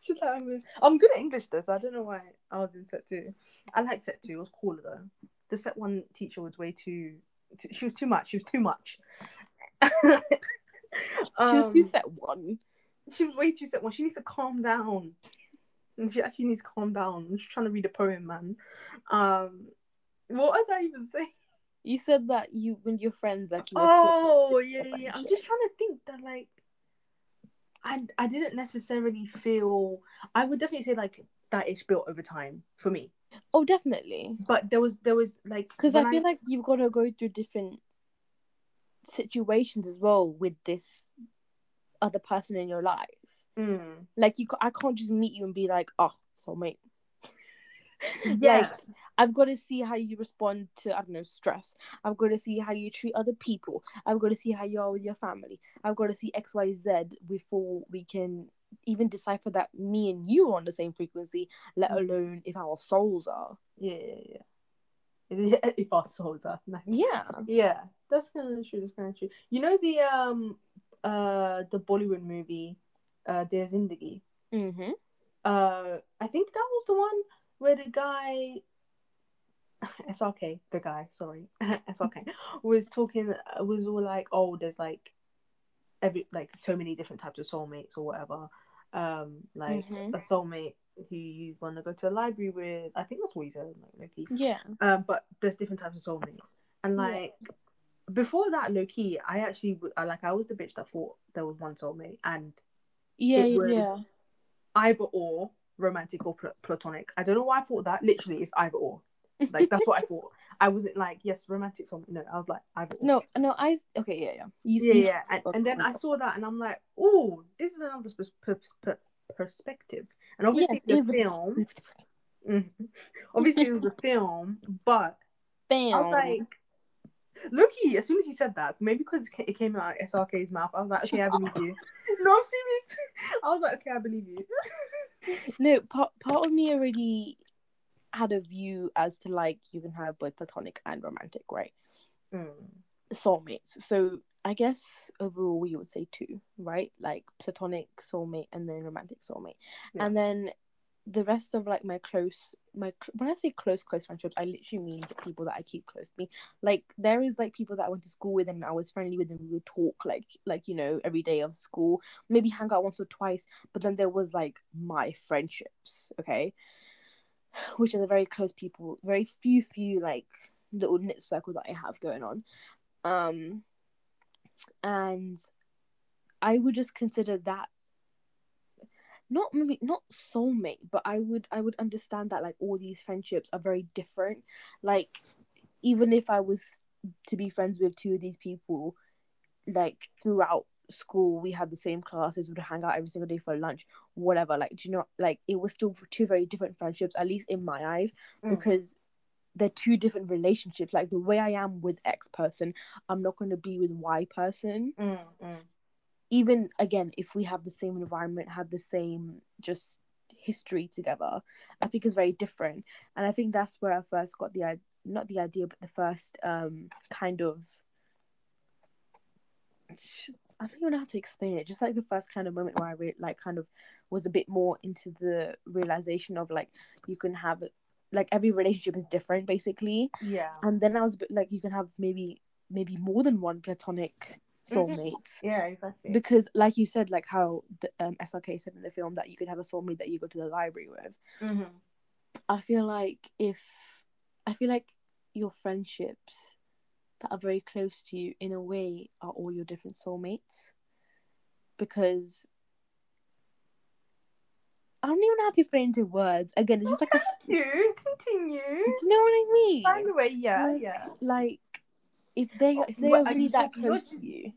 Speaker 2: She's like, I'm, a- I'm good at English though, so I don't know why I was in set two. I like set two. It was cooler though. The set one teacher was way too. t- she was too much. She was too much.
Speaker 1: She was too
Speaker 2: Um,
Speaker 1: set one.
Speaker 2: She was way too set one. She needs to calm down. She actually needs to calm down. I'm just trying to read a poem, man. Um, what was I even saying?
Speaker 1: You said that you when your friends like you
Speaker 2: Oh yeah, yeah. yeah. I'm just trying to think that like, I I didn't necessarily feel. I would definitely say like that is built over time for me.
Speaker 1: Oh, definitely.
Speaker 2: But there was there was like
Speaker 1: Because I feel like you've got to go through different situations as well with this other person in your life.
Speaker 2: Mm.
Speaker 1: Like you, I can't just meet you and be like, oh, soulmate.
Speaker 2: Yeah.
Speaker 1: Like I've got to see how you respond to I don't know stress. I've got to see how you treat other people. I've got to see how you are with your family. I've got to see X, Y, Z before we can even decipher that me and you are on the same frequency. Let
Speaker 2: Mm.
Speaker 1: alone if our souls are.
Speaker 2: yeah, yeah, yeah. if our souls are nice.
Speaker 1: Yeah.
Speaker 2: Yeah, that's kind of true. That's kind of true. You know the um uh the Bollywood movie, uh, Dear Zindagi.
Speaker 1: Mm-hmm.
Speaker 2: Uh, I think that was the one where the guy, SRK, the guy, sorry, SRK, was talking. Was all like, oh, there's like every like so many different types of soulmates or whatever. Um, like
Speaker 1: Mhm.
Speaker 2: a soulmate who you want to go to a library with. I think that's what he said. Like, Loki.
Speaker 1: Yeah.
Speaker 2: Um, but there's different types of soulmates, and
Speaker 1: Yeah.
Speaker 2: like before that, low key, I actually like I was the bitch that thought there was one soulmate, and
Speaker 1: Yeah. Yeah.
Speaker 2: either or romantic or pl- platonic. I don't know why I thought that. Literally, it's either or. Like that's what I thought. I wasn't like yes, romantic soulmate. No, I was like or.
Speaker 1: No, no, I okay, yeah, yeah. You,
Speaker 2: yeah,
Speaker 1: you-
Speaker 2: yeah. And, and then I saw that, and I'm like, oh, this is another per- perspective. And obviously,
Speaker 1: Yes,
Speaker 2: it's a film. Mhm. obviously, it was a film, but
Speaker 1: Bam.
Speaker 2: I was like, Loki, as soon as he said that, maybe because it it came out of SRK's mouth, I was like, okay, I believe you. No, I'm serious. I was like, okay, I believe you.
Speaker 1: no, part part of me already had a view as to like you can have both platonic and romantic, right?
Speaker 2: Mm.
Speaker 1: Soulmates. So I guess overall you would say two, right? Like platonic soulmate and then romantic soulmate,
Speaker 2: Yeah.
Speaker 1: and then the rest of like my close my when I say close close friendships, I literally mean the people that I keep close to me. Like there is like people that I went to school with and I was friendly with and we would talk like like you know every day of school, maybe hang out once or twice. But then there was like my friendships, okay, which are the very close people, very few few like little knit circle that I have going on, um, and I would just consider that not maybe not soulmate but i would i would understand that like all these friendships are very different. Like even if i was to be friends with two of these people like throughout school we had the same classes would hang out every single day for lunch whatever like do you know like it was still two very different friendships at least in my eyes
Speaker 2: Mm.
Speaker 1: because they're two different relationships like the way i am with x person i'm not going to be with y person
Speaker 2: Mm, mm.
Speaker 1: even again if we have the same environment have the same just history together i think is very different and i think that's where i first got the idea not the idea but the first um kind of i don't even know how to explain it just like the first kind of moment where i re- like kind of was a bit more into the realization of like you can have like every relationship is different basically
Speaker 2: Yeah.
Speaker 1: and then i was a bit like you can have maybe maybe more than one platonic
Speaker 2: Mhm.
Speaker 1: soulmates
Speaker 2: Yeah, exactly.
Speaker 1: because like you said like how the um, SRK said in the film that you could have a soulmate that you go to the library with
Speaker 2: Mhm.
Speaker 1: I feel like if I feel like your friendships that are very close to you in a way are all your different soulmates because I don't even know how to explain into words again it's just like a,
Speaker 2: You continue.
Speaker 1: do you know what I mean
Speaker 2: By the way, yeah,
Speaker 1: Like-
Speaker 2: yeah.
Speaker 1: like if they
Speaker 2: Oh,
Speaker 1: if they
Speaker 2: what
Speaker 1: are really
Speaker 2: you
Speaker 1: that close
Speaker 2: just-
Speaker 1: to you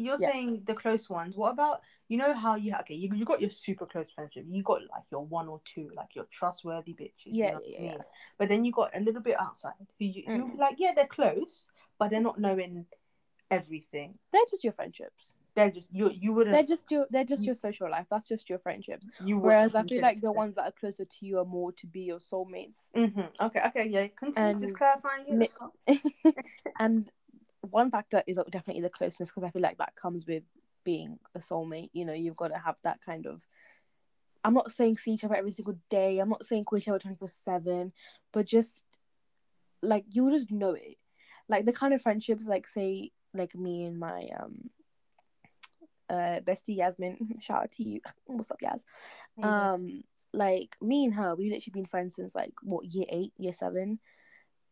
Speaker 2: You're
Speaker 1: Yeah.
Speaker 2: saying the close ones. What about you know how you okay? You you got your super close friendship. You got like your one or two, like your trustworthy bitches. you
Speaker 1: Yeah,
Speaker 2: know what I
Speaker 1: yeah,
Speaker 2: mean?
Speaker 1: yeah.
Speaker 2: But then you got a little bit outside who you you
Speaker 1: Mm.
Speaker 2: like. Yeah, they're close, but they're not knowing everything.
Speaker 1: they're just your friendships
Speaker 2: They're just you. You wouldn't.
Speaker 1: they're just your they're just
Speaker 2: You-
Speaker 1: your social life that's just your friendships
Speaker 2: you
Speaker 1: Whereas I feel like the ones that are closer to you are more to be your soulmates.
Speaker 2: Mhm. Okay. Okay. Yeah. Continue.
Speaker 1: And
Speaker 2: just clarifying.
Speaker 1: And one factor is definitely the closeness because I feel like that comes with being a soulmate. You know, you've got to have that kind of. I'm not saying see each other every single day. I'm not saying call each other 24 7, but just like you'll just know it. Like the kind of friendships, like say, like me and my um uh bestie Yasmin, shout out to you. What's up, Yas?
Speaker 2: Yeah.
Speaker 1: um like me and her, we've literally been friends since like what year eight, year seven.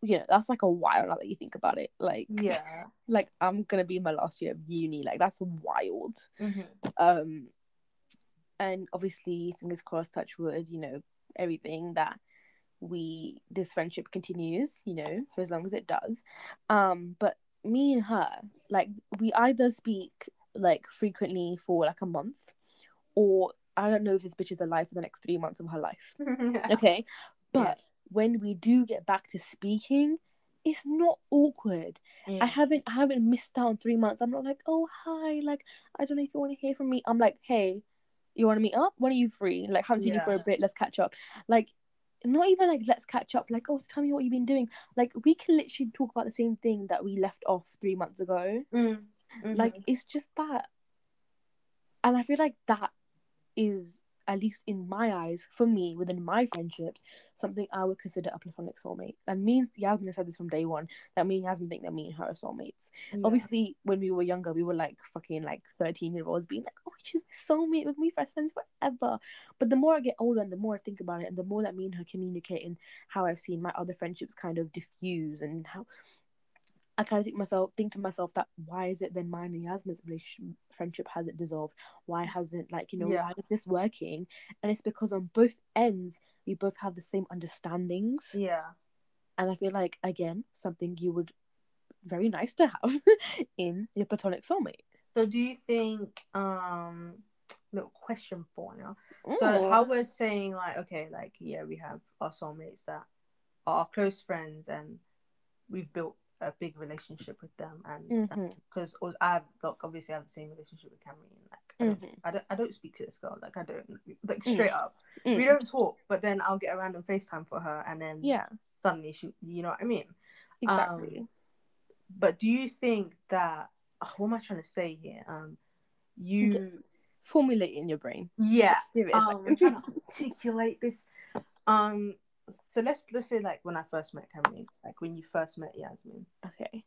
Speaker 1: You know, that's like a while now that you think about it. Like,
Speaker 2: Yeah.
Speaker 1: like I'm gonna be in my last year of uni. Like that's wild.
Speaker 2: Mm-hmm.
Speaker 1: Um, and obviously, fingers crossed, touch wood. You know, everything that we this friendship continues. You know, for as long as it does. Um, but me and her, like, we either speak like frequently for like a month, or I don't know if this bitch is alive for the next three months of her life. Okay, but when we do get back to speaking, it's not awkward.
Speaker 2: Yeah.
Speaker 1: I haven't I haven't missed out on three months. I'm not like, oh hi, like I don't know if you want to hear from me. I'm like, hey, you want to meet up? When are you free? Like haven't seen you for a bit. Let's catch up. Like not even like let's catch up. Like oh, tell me what you've been doing. Like we can literally talk about the same thing that we left off three months ago.
Speaker 2: Mm. Mhm.
Speaker 1: Like it's just that, and I feel like that is at least in my eyes, for me, within my friendships, something I would consider a platonic soulmate. And me and Yasmin said this from day one that me and Yasmin think that me and her are soulmates.
Speaker 2: Yeah.
Speaker 1: Obviously, when we were younger, we were like fucking like 13 year olds being like, oh, she's my soulmate with me best friends forever. But the more I get older and the more I think about it, and the more that me and her communicate, and how I've seen my other friendships kind of diffuse, and how I kind of think myself, think to myself that why is it then mine and Yasmin's relationship friendship hasn't dissolved? Why hasn't like you know
Speaker 2: Yeah.
Speaker 1: why is this working? And it's because on both ends we both have the same understandings,
Speaker 2: yeah.
Speaker 1: and I feel like again something you would very nice to have in your platonic soulmate.
Speaker 2: So do you think um little question for now? So how we're saying like okay, like yeah, we have our soulmates that are our close friends and we've built a big relationship with them and because I have like obviously I have the same relationship with Cameron. Like I don't,
Speaker 1: Mhm.
Speaker 2: I don't I don't speak to this girl. Like I don't like
Speaker 1: Mm.
Speaker 2: straight up.
Speaker 1: Mm.
Speaker 2: We don't talk, but then I'll get a random FaceTime for her and then
Speaker 1: yeah,
Speaker 2: suddenly she you know what I mean?
Speaker 1: exactly.
Speaker 2: But do you think that oh, what am I trying to say here? Um you
Speaker 1: Formulate in your brain.
Speaker 2: yeah
Speaker 1: Give it a
Speaker 2: um, I'm
Speaker 1: second.
Speaker 2: trying to articulate this. Um, so let's let's say like when I first met Cameron, like when you first met Yasmin.
Speaker 1: okay.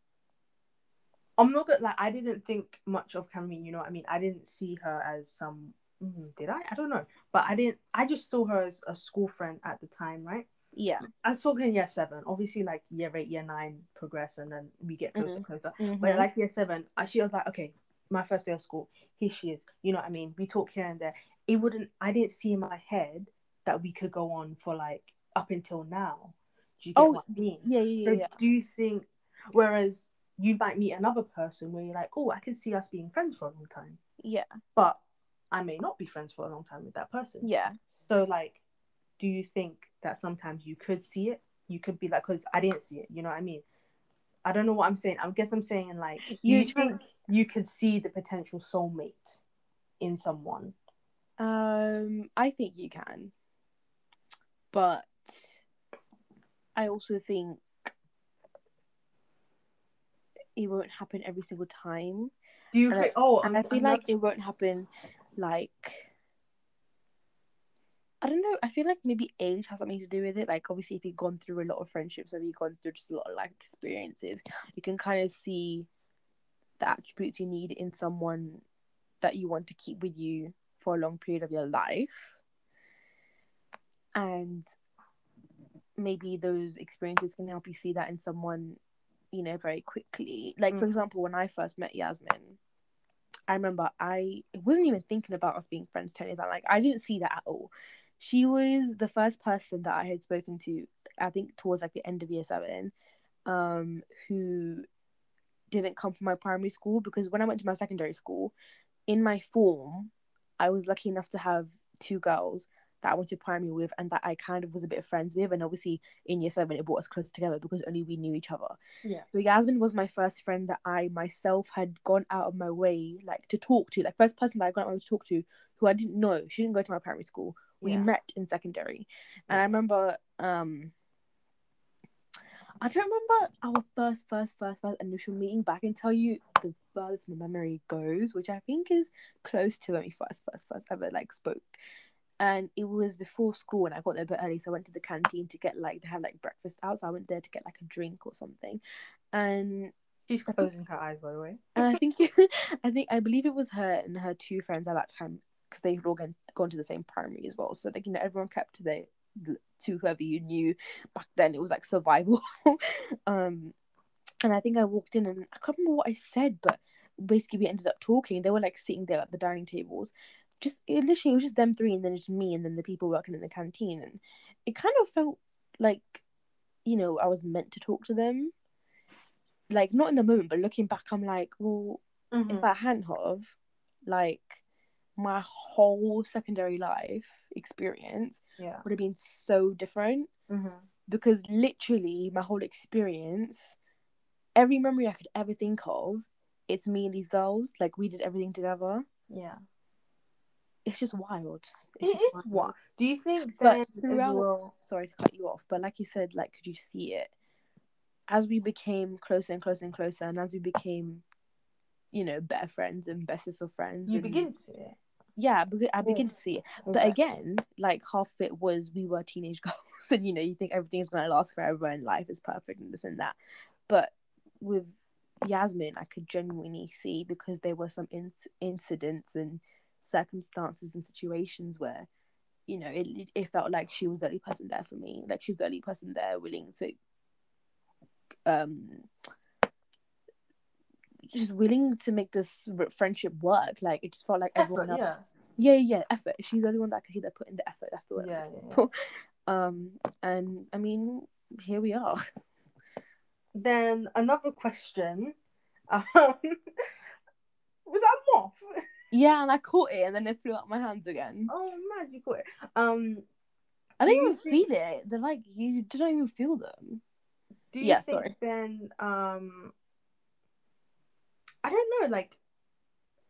Speaker 2: I'm not gonna like I didn't think much of Cameron. You know what I mean? I didn't see her as some. mm, did I? I don't know. But I didn't. I just saw her as a school friend at the time, right?
Speaker 1: Yeah.
Speaker 2: I saw her in year seven. Obviously, like year eight, year nine progress, and then we get closer, and closer.
Speaker 1: Mhm.
Speaker 2: But like year seven, I she was like, okay, my first day of school, here she is. You know what I mean? We talk here and there. It wouldn't. I didn't see in my head that we could go on for like up until now. Do you get
Speaker 1: Oh,
Speaker 2: what I mean?
Speaker 1: yeah, yeah,
Speaker 2: So
Speaker 1: yeah,
Speaker 2: do you think? Whereas you might meet another person where you're like, oh, I can see us being friends for a long time,
Speaker 1: Yeah.
Speaker 2: but I may not be friends for a long time with that person.
Speaker 1: Yeah.
Speaker 2: So like, do you think that sometimes you could see it? You could be like, because I didn't see it. You know what I mean? I don't know what I'm saying. I guess I'm saying like, do
Speaker 1: You
Speaker 2: you think you could see the potential soulmate in someone?
Speaker 1: Um, I think you can, but I also think it won't happen every single time,
Speaker 2: Do you
Speaker 1: And I-
Speaker 2: think? Oh,
Speaker 1: and
Speaker 2: I'm,
Speaker 1: I feel
Speaker 2: I'm
Speaker 1: like
Speaker 2: not-
Speaker 1: it won't happen like. I don't know. I feel like maybe age has something to do with it. Like, obviously, if you've gone through a lot of friendships, or you've gone through just a lot of life experiences, you can kind of see the attributes you need in someone that you want to keep with you for a long period of your life. And maybe those experiences can help you see that in someone, you know, very quickly. Like, for
Speaker 2: Mm.
Speaker 1: example, when I first met Yasmin, I remember I wasn't even thinking about us being friends 10 years. I'm like, I didn't see that at all. She was the first person that I had spoken to, I think, towards like the end of year seven, um, who didn't come from my primary school because when I went to my secondary school, in my form, I was lucky enough to have two girls that I went to primary with and that I kind of was a bit of friends with. And obviously in year seven, it brought us close together because only we knew each other.
Speaker 2: Yeah.
Speaker 1: So Yasmin was my first friend that I myself had gone out of my way like to talk to, like first person that I got out of my way to talk to who I didn't know. She didn't go to my primary school. We
Speaker 2: Yeah.
Speaker 1: met in secondary. And
Speaker 2: Yeah.
Speaker 1: I remember um I don't remember our first, first, first, first initial meeting, but I can tell you the furthest my memory goes, which I think is close to when we first, first, first ever like spoke. And it was before school, and I got there a bit early, so I went to the canteen to get like they have like breakfast out. So I went there to get like a drink or something, and
Speaker 2: She's closing her eyes, by the way.
Speaker 1: and I think I think I believe it was her and her two friends at that time because they had all gone, gone to the same primary as well. So like you know everyone kept to their to whoever you knew back then. It was like survival. um, and I think I walked in and I can't remember what I said, but basically we ended up talking. They were like sitting there at the dining tables. Just it literally it was just them three and then just me and then the people working in the canteen and it kind of felt like you know I was meant to talk to them like not in the moment but looking back I'm like well
Speaker 2: Mhm.
Speaker 1: if I hadn't have like my whole secondary life experience
Speaker 2: yeah.
Speaker 1: would have been so different
Speaker 2: Mm-hmm.
Speaker 1: because literally my whole experience every memory I could ever think of it's me and these girls like we did everything together
Speaker 2: Yeah.
Speaker 1: It's just wild
Speaker 2: It
Speaker 1: it's
Speaker 2: is
Speaker 1: just
Speaker 2: what? Do you think as
Speaker 1: throughout-
Speaker 2: well?
Speaker 1: sorry to cut you off, but like you said, like could you see it as we became closer and closer and closer, and as we became, you know, better friends and bestest of friends,
Speaker 2: You
Speaker 1: and-
Speaker 2: begin to see it.
Speaker 1: yeah, I begin
Speaker 2: Yeah.
Speaker 1: to see it. But
Speaker 2: Exactly.
Speaker 1: again, like half of it was we were teenage girls, and you know, you think everything's gonna last forever and life is perfect and this and that, but with Yasmin, I could genuinely see because there were some in- incidents and circumstances and situations where, you know, it it felt like she was the only person there for me. Like she was the only person there willing to, um, just willing to make this friendship work. Like it just felt like everyone
Speaker 2: Effort,
Speaker 1: else. Yeah, yeah, yeah, effort. She's the only one that could that put in the effort. That's the word. I'm
Speaker 2: Yeah, yeah.
Speaker 1: Um, and I mean, here we are.
Speaker 2: Then another question. Um, was that?
Speaker 1: Yeah, and I caught it, and then it flew out my hands again.
Speaker 2: Oh man, you caught it. Um,
Speaker 1: I
Speaker 2: Do
Speaker 1: didn't
Speaker 2: you
Speaker 1: even
Speaker 2: think-
Speaker 1: feel it. They're like you don't even feel them.
Speaker 2: do you
Speaker 1: Yeah,
Speaker 2: think
Speaker 1: sorry.
Speaker 2: then um I don't know, like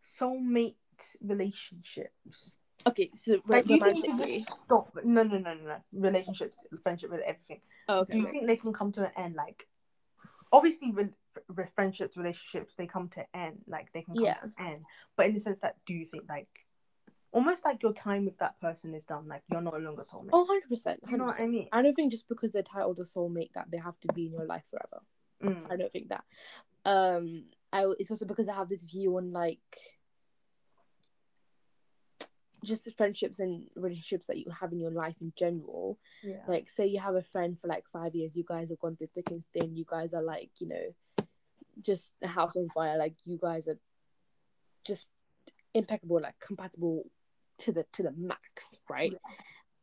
Speaker 2: soulmate relationships.
Speaker 1: Okay, so
Speaker 2: Like, do you think you just stop? No, no, no, no, no. Relationships, friendship, with everything.
Speaker 1: Oh,
Speaker 2: Do you think they can come to an end? Like, obviously, re- re- friendships, relationships, they come to end. Like, they can come
Speaker 1: Yeah.
Speaker 2: to end. But in the sense that, do you think like, almost like your time with that person is done? Like, you're no longer soulmate.
Speaker 1: Oh, 100 percent.
Speaker 2: you know what I mean?
Speaker 1: I don't think just because they're titled a soulmate that they have to be in your life forever.
Speaker 2: Mm.
Speaker 1: I don't think that. Um, I it's also because I have this view on like just friendships and relationships that you have in your life in general.
Speaker 2: Yeah.
Speaker 1: Like, say you have a friend for like five years, you guys have gone through thick and thin. You guys are like, you know, just a house on fire. Like, you guys are just impeccable, like compatible to the to the max, right?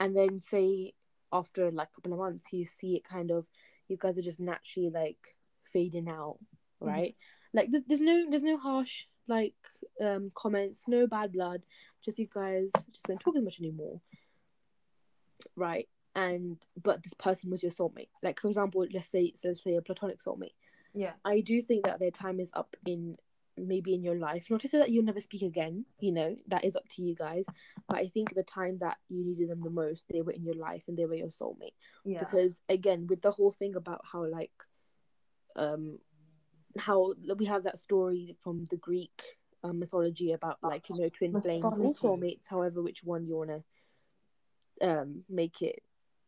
Speaker 1: And then say after like a couple of months, you see it kind of, you guys are just naturally like fading out, right? Like, th- there's no there's no harsh like um comments, no bad blood. Just you guys just don't talk as much anymore, right? And but this person was your soulmate. Like for example, let's say so let's say a platonic soulmate.
Speaker 2: Yeah.
Speaker 1: I do think that their time is up in maybe in your life. Not to say that you'll never speak again, you know, that is up to you guys. But I think the time that you needed them the most, they were in your life and they were your soulmate.
Speaker 2: Yeah.
Speaker 1: Because again, with the whole thing about how like um how we have that story from the Greek um, mythology about like, you know, twin flames or soulmates, however which one you wanna um make it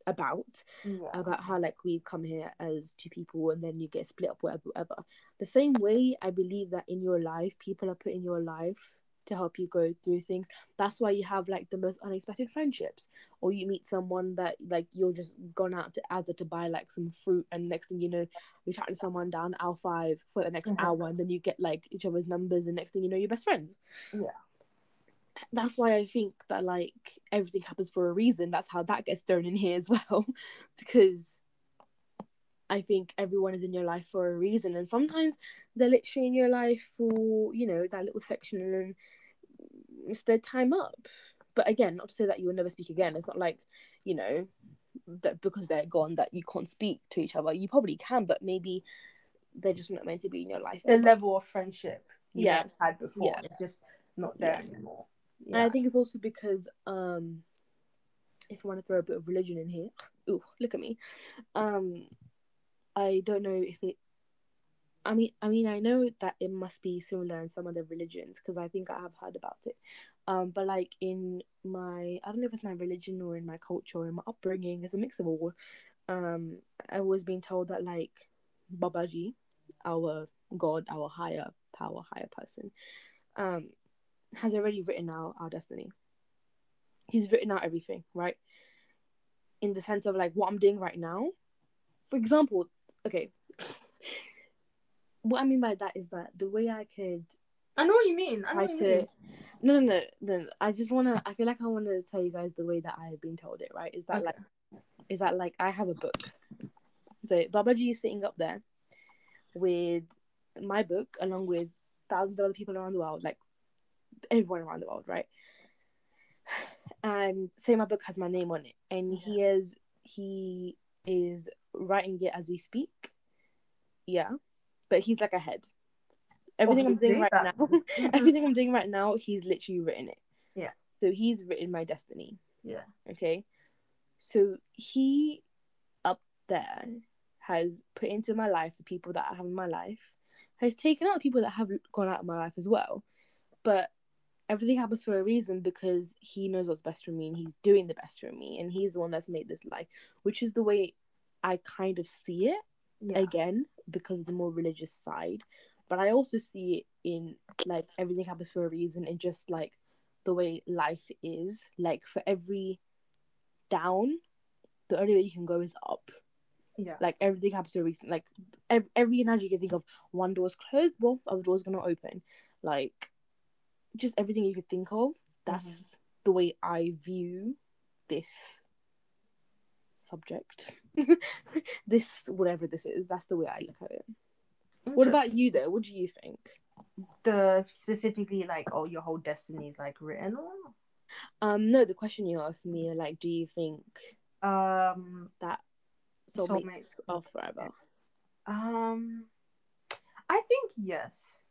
Speaker 1: about
Speaker 2: yeah.
Speaker 1: about how like we come here as two people and then you get split up whatever whatever the same way i believe that in your life people are put in your life to help you go through things that's why you have like the most unexpected friendships or you meet someone that like you're just gone out to Asda to buy like some fruit and next thing you know you're chatting to someone down aisle five for the next
Speaker 2: Mhm.
Speaker 1: hour and then you get like each other's numbers and next thing you know you're best friends
Speaker 2: Yeah.
Speaker 1: That's why I think that like everything happens for a reason. That's how that gets thrown in here as well, because I think everyone is in your life for a reason, and sometimes they're literally in your life for you know that little section, and then it's their time up. But again, not to say that you will never speak again. It's not like you know that because they're gone that you can't speak to each other. You probably can, but maybe they're just not meant to be in your life.
Speaker 2: the level of friendship you
Speaker 1: Yeah.
Speaker 2: had before
Speaker 1: Yeah.
Speaker 2: it's just not there
Speaker 1: Yeah.
Speaker 2: anymore.
Speaker 1: And I think it's also because um if I want to throw a bit of religion in here, ooh, look at me. Um I don't know if it I mean I mean I know that it must be similar in some other religions because I think I have heard about it. Um but like in my I don't know if it's my religion or in my culture or in my upbringing, it's a mix of all. Um I was being told that like Babaji, our God, our higher power, higher person, um has already written out our destiny. he's written out everything, right? In the sense of like what I'm doing right now. For example, okay. what I mean by that is that the way I could
Speaker 2: I know what you mean. I know what you mean.
Speaker 1: no no no no I just wanna I feel like I wanna tell you guys the way that I've been told it, right? Is that
Speaker 2: Okay.
Speaker 1: like is that like I have a book. So Babaji is sitting up there with my book along with thousands of other people around the world, like everyone around the world, right? And say my book has my name on it, and he is he is writing it as we speak. Yeah, but he's like ahead. Everything I'm doing right now, everything I'm doing right now, he's literally written it.
Speaker 2: Yeah.
Speaker 1: So he's written my destiny.
Speaker 2: Yeah.
Speaker 1: Okay. So he up there has put into my life the people that I have in my life, has taken out people that have gone out of my life as well. But everything happens for a reason because he knows what's best for me and he's doing the best for me and he's the one that's made this life, which is the way I kind of see it
Speaker 2: Yeah.
Speaker 1: again because of the more religious side. But I also see it in like everything happens for a reason and just like the way life is. Like for every down, the only way you can go is up.
Speaker 2: Yeah.
Speaker 1: Like everything happens for a reason. Like every, every analogy you can think of, one door's closed, well, other door's gonna open. Like just everything you could think of. That's the way I view this subject. this whatever this is, that's the way I look at it. What about you though? What do you think?
Speaker 2: the specifically like oh your whole destiny is like written on?
Speaker 1: Um, no, the question you asked me, like, do you think
Speaker 2: Um,
Speaker 1: that soulmates,
Speaker 2: Soulmates.
Speaker 1: are forever?
Speaker 2: um, I think yes,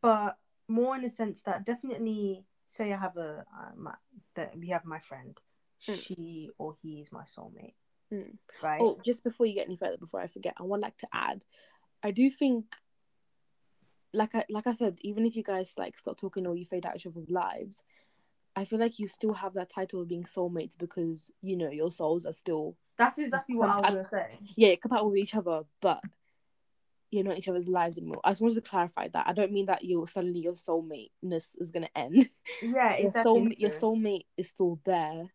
Speaker 2: but more in the sense that definitely say I have a uh, my, that we have my friend,
Speaker 1: Mm.
Speaker 2: she or he is my soulmate,
Speaker 1: Mm.
Speaker 2: right?
Speaker 1: Oh, just before you get any further, before I forget, I would like to add, I do think, like I like I said, even if you guys like stop talking or you fade out each other's lives, I feel like you still have that title of being soulmates because you know your souls are still
Speaker 2: That's exactly what I was gonna say.
Speaker 1: yeah compatible with each other, but you're not each other's lives anymore. I just wanted to clarify that. I don't mean that you suddenly your soulmateness is gonna end.
Speaker 2: Yeah,
Speaker 1: your
Speaker 2: exactly.
Speaker 1: soul your soulmate is still there.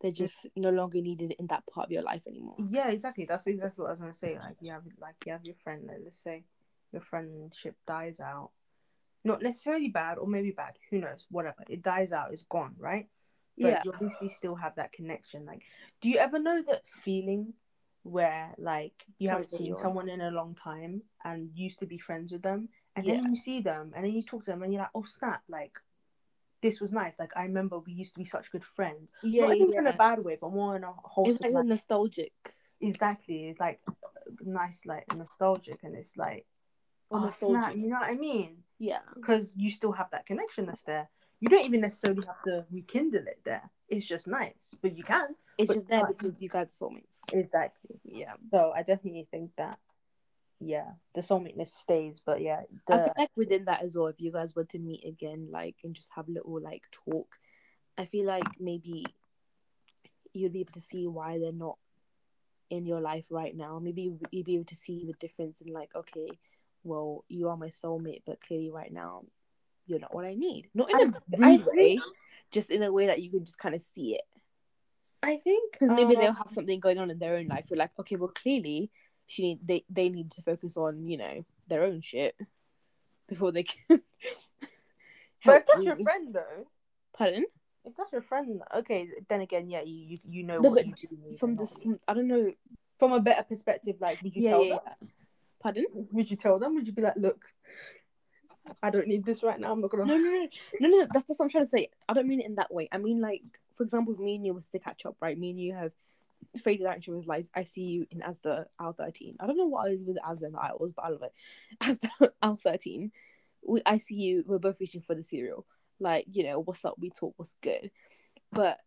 Speaker 1: They're just no longer needed in that part of your life anymore.
Speaker 2: Yeah, exactly. That's exactly what I was gonna say. Like you have like you have your friend. Like, let's say your friendship dies out, not necessarily bad or maybe bad. Who knows? Whatever. It dies out. It's gone. Right. But
Speaker 1: Yeah.
Speaker 2: you obviously still have that connection. Like, do you ever know that feeling where like you haven't seen someone in a long time and used to be friends with them, and
Speaker 1: Yeah.
Speaker 2: then you see them and then you talk to them and you're like, oh snap, like. This was nice. Like I remember, we used to be such good friends.
Speaker 1: Yeah,
Speaker 2: Not even in a bad way, but more in a whole
Speaker 1: It's like
Speaker 2: like,
Speaker 1: nostalgic.
Speaker 2: exactly it's like nice like nostalgic and it's like oh,
Speaker 1: nostalgic.
Speaker 2: snap, you know what i mean
Speaker 1: Yeah.
Speaker 2: because you still have that connection that's there you don't even necessarily have to rekindle it there it's just nice but you can
Speaker 1: It's
Speaker 2: But
Speaker 1: just there because you guys are soulmates.
Speaker 2: exactly
Speaker 1: Yeah.
Speaker 2: so i definitely think that yeah the soulmateness stays but yeah
Speaker 1: I
Speaker 2: the
Speaker 1: feel like within that as well, if you guys were to meet again, like and just have a little like talk, I feel like maybe you'd be able to see why they're not in your life right now. Maybe you'd be able to see the difference in like, okay, well, you are my soulmate, but clearly right now you're not what I need. Not in a
Speaker 2: I- I
Speaker 1: rude way, just in a way that you can just kind of see it.
Speaker 2: I think
Speaker 1: because maybe
Speaker 2: um,
Speaker 1: they'll have something going on in their own life. You're like, okay, well, clearly she need they they need to focus on you know their own shit before they can.
Speaker 2: but if that's your friend though
Speaker 1: Pardon?
Speaker 2: if that's your friend okay then again yeah you you, you know
Speaker 1: No,
Speaker 2: what you do
Speaker 1: From this, from I don't know.
Speaker 2: from a better perspective like would you
Speaker 1: Yeah,
Speaker 2: tell
Speaker 1: yeah,
Speaker 2: them
Speaker 1: yeah. Pardon?
Speaker 2: would you tell them? Would you be like, look, I don't need this right now. I'm not gonna.
Speaker 1: No, no, no, no, no. That's what I'm trying to say. I don't mean it in that way. I mean like, for example, me and you was to catch up, right? Me and you have faded out into his lives. I see you in as the Al thirteen. I don't know what I was with as in I was, but I love it. As the Al thirteen, we I see you. We're both reaching for the cereal. Like you know, what's up? We talk. What's good? But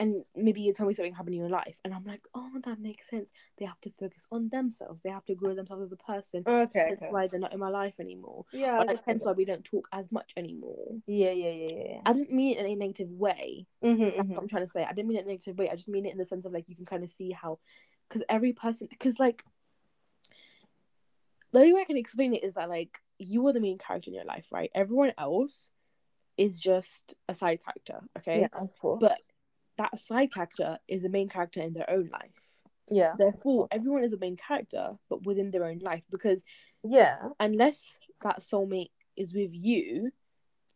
Speaker 1: and maybe you tell me something happened in your life, and I'm like, oh, that makes sense. They have to focus on themselves. They have to grow themselves as a person.
Speaker 2: Okay.
Speaker 1: That's
Speaker 2: okay.
Speaker 1: why they're not in my life anymore.
Speaker 2: Yeah.
Speaker 1: Like hence why we don't talk as much anymore.
Speaker 2: Yeah, yeah, yeah, yeah.
Speaker 1: I didn't mean it in a negative way.
Speaker 2: Mm-hmm,
Speaker 1: That's what I'm trying to say. I didn't mean it in a negative way. I just mean it in the sense of like you can kind of see how, because every person, because like the only way I can explain it is that like you are the main character in your life, right? Everyone else is just a side character, okay?
Speaker 2: Yeah, of course.
Speaker 1: But that side character is the main character in their own life.
Speaker 2: yeah,
Speaker 1: Therefore, everyone is a main character, but within their own life. Because
Speaker 2: yeah,
Speaker 1: unless that soulmate is with you,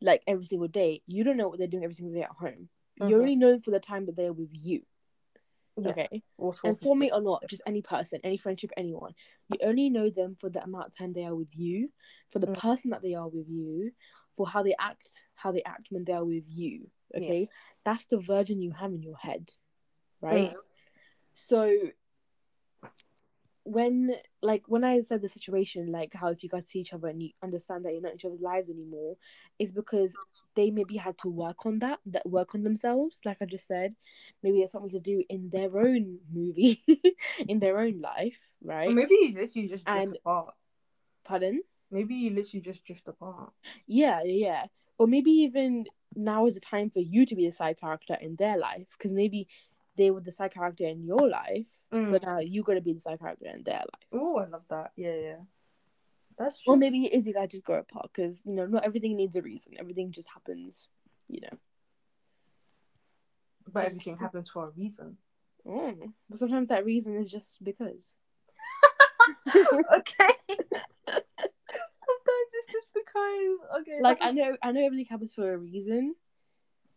Speaker 1: like every single day, you don't know what they're doing every single day at home.
Speaker 2: Mhm.
Speaker 1: You only know for the time that they're with you.
Speaker 2: Yeah.
Speaker 1: Okay. And soulmate or not, just any person, any friendship, anyone. You only know them for the amount of time they are with you, for the
Speaker 2: Mm.
Speaker 1: person that they are with you, for how they act, how they act when they are with you. Okay. That's the version you have in your head. Right?
Speaker 2: Mm.
Speaker 1: So when like when I said the situation, like how if you guys see each other and you understand that you're not in each other's lives anymore, is because they maybe had to work on that, that work on themselves, like I just said. Maybe it's something to do in their own movie, in their own life, right?
Speaker 2: Or maybe you literally just drift
Speaker 1: And-
Speaker 2: apart.
Speaker 1: Pardon?
Speaker 2: Maybe you literally just drift apart.
Speaker 1: Yeah, yeah, yeah. Or maybe even now is the time for you to be the side character in their life, because maybe they were the side character in your life, but now you got to be the side character in their life.
Speaker 2: Oh, I love that. Yeah, yeah. That's true.
Speaker 1: Or maybe it is you guys just grow apart because you know not everything needs a reason. Everything just happens, you know.
Speaker 2: but everything happens for a reason.
Speaker 1: Mm. But sometimes that reason is just because.
Speaker 2: okay. Just because okay.
Speaker 1: Like I know, I know everything happens for a reason,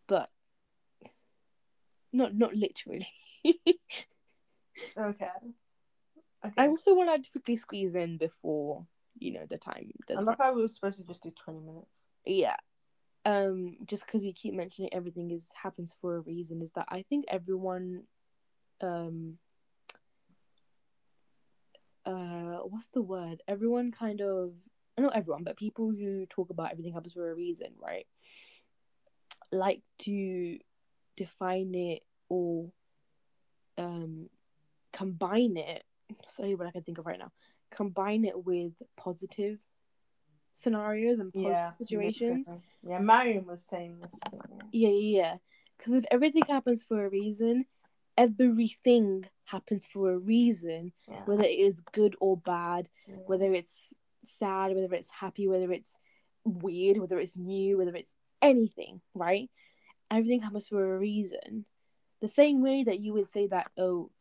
Speaker 1: but not not literally.
Speaker 2: Okay. Okay.
Speaker 1: I also want to quickly squeeze in before you know the time does.
Speaker 2: I love how we were supposed to just do twenty minutes.
Speaker 1: yeah um just because we keep mentioning everything is happens for a reason is that i think everyone um uh what's the word everyone kind of not everyone but people who talk about everything happens for a reason right like to define it or um combine it sorry what i can think of right now combine it with positive scenarios and positive
Speaker 2: Yeah.
Speaker 1: situations.
Speaker 2: Yeah, Marion was saying this.
Speaker 1: yeah, yeah, yeah. Because if everything happens for a reason, everything happens for a reason,
Speaker 2: Yeah.
Speaker 1: whether it is good or bad,
Speaker 2: yeah.
Speaker 1: whether it's sad, whether it's happy, whether it's weird, whether it's new, whether it's anything, right? Everything happens for a reason. The same way that you would say that, oh,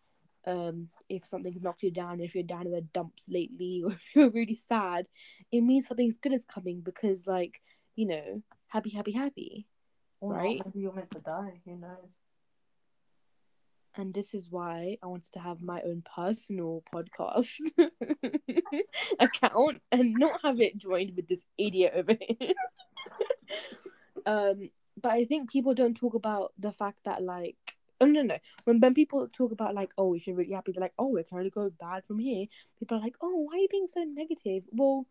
Speaker 1: um, if something's knocked you down, if you're down in the dumps lately, or if you're really sad, it means something's good is coming because, like, you know, happy, happy, happy.
Speaker 2: Or
Speaker 1: right?
Speaker 2: Maybe you're meant to die. Who knows?
Speaker 1: And this is why I wanted to have my own personal podcast account and not have it joined with this idiot over here. um, but I think people don't talk about the fact that like oh no no. When when people talk about like oh if you're really happy they're like oh it can only go bad from here. People are like oh why are you being so negative? Well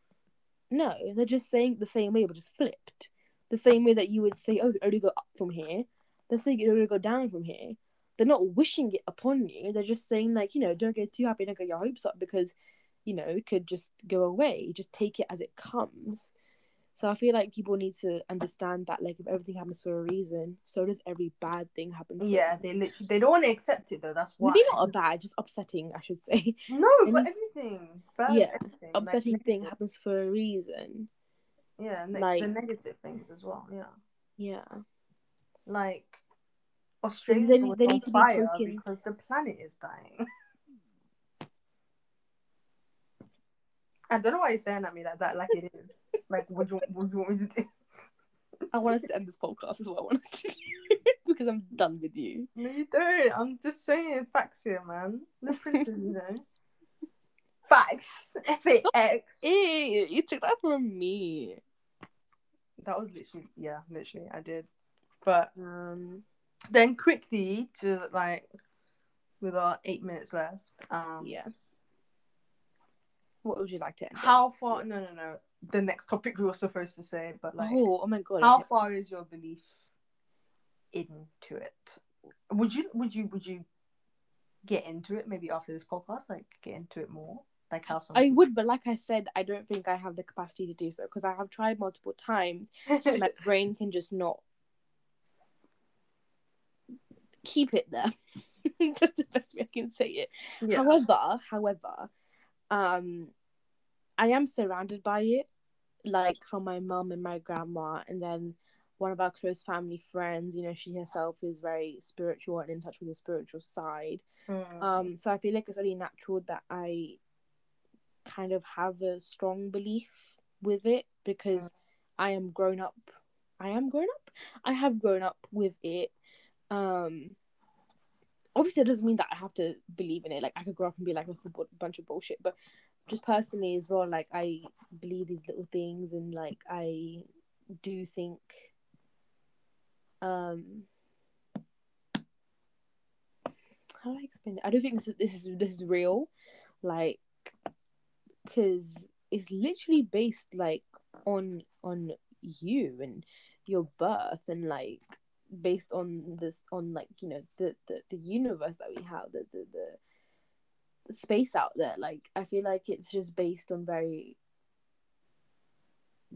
Speaker 1: no they're just saying the same way but just flipped. The same way that you would say oh it can only go up from here. They're saying it can only go down from here they're not wishing it upon you. They're just saying like, you know, don't get too happy, don't get your hopes up because, you know, it could just go away. Just take it as it comes. So I feel like people need to understand that like if everything happens for a reason, so does every bad thing happen. For
Speaker 2: Yeah, they literally they don't want to accept it though. That's why.
Speaker 1: Maybe not a bad, just upsetting, I should say.
Speaker 2: No, but everything. Bad
Speaker 1: Yeah,
Speaker 2: everything. like,
Speaker 1: upsetting thing
Speaker 2: negative.
Speaker 1: happens for a reason.
Speaker 2: Yeah,
Speaker 1: like-
Speaker 2: the negative things as well. Yeah,
Speaker 1: Yeah.
Speaker 2: like Australia
Speaker 1: they they need to be
Speaker 2: fire
Speaker 1: taken-
Speaker 2: because the planet is dying. I don't know why you're saying at me like that, like it is. Like, what do you, what do you want me to do?
Speaker 1: I want us to end this podcast is what I want to do. because I'm done with you.
Speaker 2: No, you don't. I'm just saying facts here, man. The princes, you know. Facts. F A X.
Speaker 1: You took that from me.
Speaker 2: That was literally, yeah, literally, I did. But
Speaker 1: Um
Speaker 2: then quickly to like, with our eight minutes left, um,
Speaker 1: yes. What would you like to end?
Speaker 2: how far? No, no, no. The next topic we were supposed to say, but like,
Speaker 1: oh, oh my god.
Speaker 2: how
Speaker 1: okay.
Speaker 2: far is your belief into it? Would you, would you, would you get into it maybe after this podcast? Like, get into it more, like how.
Speaker 1: I would, but like I said, I don't think I have the capacity to do so because I have tried multiple times. and my brain can just not keep it there. That's the best way I can say it.
Speaker 2: yeah.
Speaker 1: However, however, um, I am surrounded by it, like from my mum and my grandma, and then one of our close family friends. You know, she herself is very spiritual and in touch with the spiritual side.
Speaker 2: Mm.
Speaker 1: Um, so I feel like it's only natural that I kind of have a strong belief with it because I am grown up. I am grown up. I have grown up with it. Um, obviously, it doesn't mean that I have to believe in it. Like I could grow up and be like, "This is a bunch of bullshit," but just personally as well, like I believe these little things, and like I do think, um, how do I explain it? I don't think this is this is this is real, like, because it's literally based like on on you and your birth and like based on this on like you know the the, the universe that we have the, the the the space out there like i feel like it's just based on very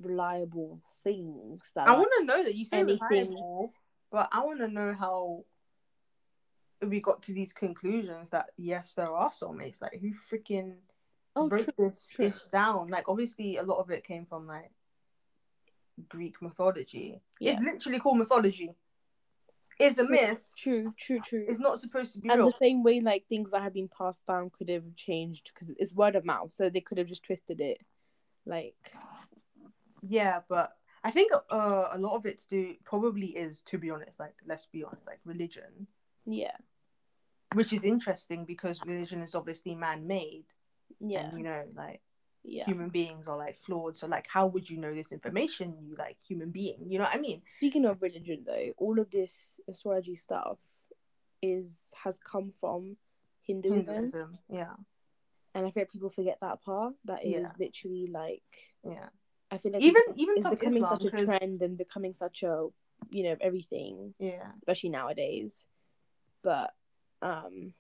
Speaker 1: reliable things that
Speaker 2: I want to know that you say
Speaker 1: anything-
Speaker 2: reliable, but I want to know how we got to these conclusions that yes, there are soulmates. Like who freaking
Speaker 1: oh
Speaker 2: wrote
Speaker 1: true,
Speaker 2: this
Speaker 1: true.
Speaker 2: ish down? Like obviously, a lot of it came from like Greek mythology.
Speaker 1: Yeah.
Speaker 2: It's literally called mythology. It's a myth.
Speaker 1: true true true.
Speaker 2: It's not supposed to be
Speaker 1: and
Speaker 2: real.
Speaker 1: the same way like things that have been passed down could have changed because it's word of mouth so they could have just twisted it like
Speaker 2: Yeah, but I think uh, a lot of it to do probably is, to be honest, like let's be honest, like religion,
Speaker 1: yeah.
Speaker 2: Which is interesting because religion is obviously man-made,
Speaker 1: yeah.
Speaker 2: and you know, like
Speaker 1: yeah
Speaker 2: human beings are like flawed. So like, how would you know this information? You like human being, you know what I mean?
Speaker 1: Speaking of religion, though, all of this astrology stuff is has come from Hinduism,
Speaker 2: Hinduism, yeah,
Speaker 1: and I feel like people forget that part. That is
Speaker 2: Yeah.
Speaker 1: literally like
Speaker 2: yeah.
Speaker 1: I feel like
Speaker 2: Even
Speaker 1: it's,
Speaker 2: even
Speaker 1: it's becoming
Speaker 2: Islam,
Speaker 1: such a
Speaker 2: 'cause-
Speaker 1: trend and becoming such a you know everything,
Speaker 2: yeah,
Speaker 1: especially nowadays. But um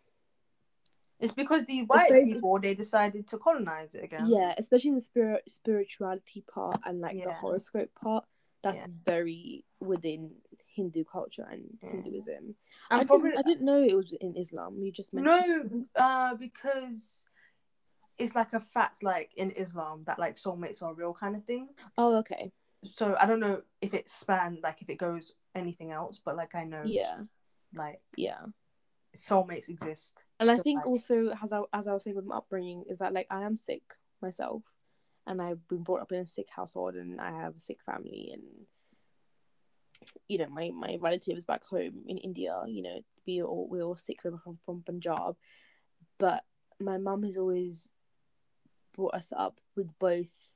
Speaker 2: it's because the white people they decided to colonize it again.
Speaker 1: yeah, especially the spirit spirituality part and like the horoscope part. That's
Speaker 2: Yeah.
Speaker 1: very within Hindu culture and
Speaker 2: Yeah.
Speaker 1: Hinduism.
Speaker 2: and
Speaker 1: I,
Speaker 2: probably
Speaker 1: didn't, I didn't know it was in Islam. You just mentioned
Speaker 2: No, uh, because it's like a fact, like in Islam, that like soulmates are real kind of thing.
Speaker 1: Oh, okay.
Speaker 2: So I don't know if it spanned, like if it goes anything else, but like I know,
Speaker 1: Yeah,
Speaker 2: like
Speaker 1: yeah.
Speaker 2: Soulmates exist.
Speaker 1: And I think
Speaker 2: like-
Speaker 1: also, as I as I was saying with my upbringing, is that like I am Sikh myself, and I've been brought up in a Sikh household, and I have a Sikh family, and you know my my relatives back home in India, you know we all we're all Sikh from from, from Punjab, but my mum has always brought us up with both